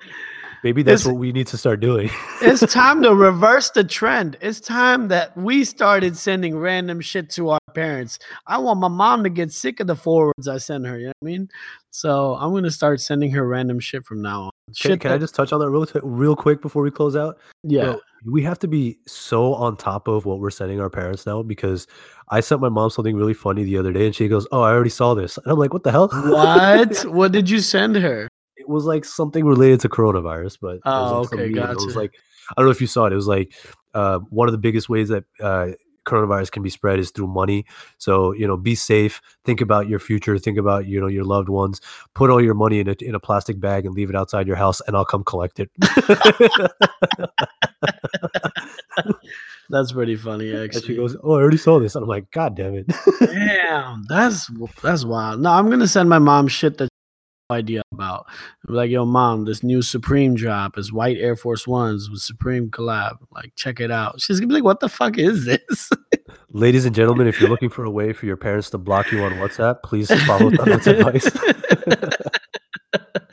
Maybe that's it's, what we need to start doing. it's time to reverse the trend. It's time that we started sending random shit to our parents. I want my mom to get sick of the forwards I send her. You know what I mean? So I'm gonna start sending her random shit from now on. Can, can that, I just touch on that real real quick before we close out? Yeah. we have to be so on top of what we're sending our parents now because I sent my mom something really funny the other day and she goes, "Oh, I already saw this." And I'm like, "What the hell?" What? what did you send her? It was like something related to coronavirus, but oh, like okay, gotcha. It was like I don't know if you saw it. It was like uh, one of the biggest ways that uh, coronavirus can be spread is through money. So, you know, be safe. Think about your future. Think about, you know, your loved ones. Put all your money in a, in a plastic bag and leave it outside your house and I'll come collect it. that's pretty funny, actually. And she goes, Oh, I already saw this. And I'm like, God damn it. damn, that's that's wild. No, I'm gonna send my mom shit that idea about. Like, yo, mom, this new Supreme drop is white Air Force Ones with Supreme collab. Like, check it out. She's gonna be like, what the fuck is this? Ladies and gentlemen, if you're looking for a way for your parents to block you on WhatsApp, please follow that advice.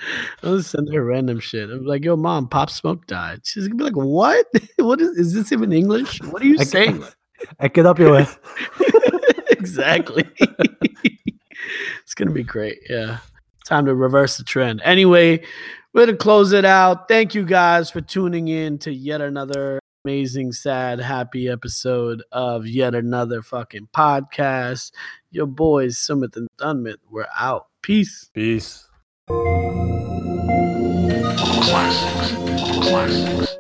I'll send her random shit. I'm like, yo, mom, Pop Smoke died. She's gonna be like, what? What is is this even English? What are you I saying? I get up your way. exactly. it's gonna be great. Yeah time to reverse the trend. Anyway, we're going to close it out. Thank you guys for tuning in to yet another amazing, sad, happy episode of yet another fucking podcast. Your boys, Sumit and Dunmit, we're out. Peace. Peace. Classics. Classics.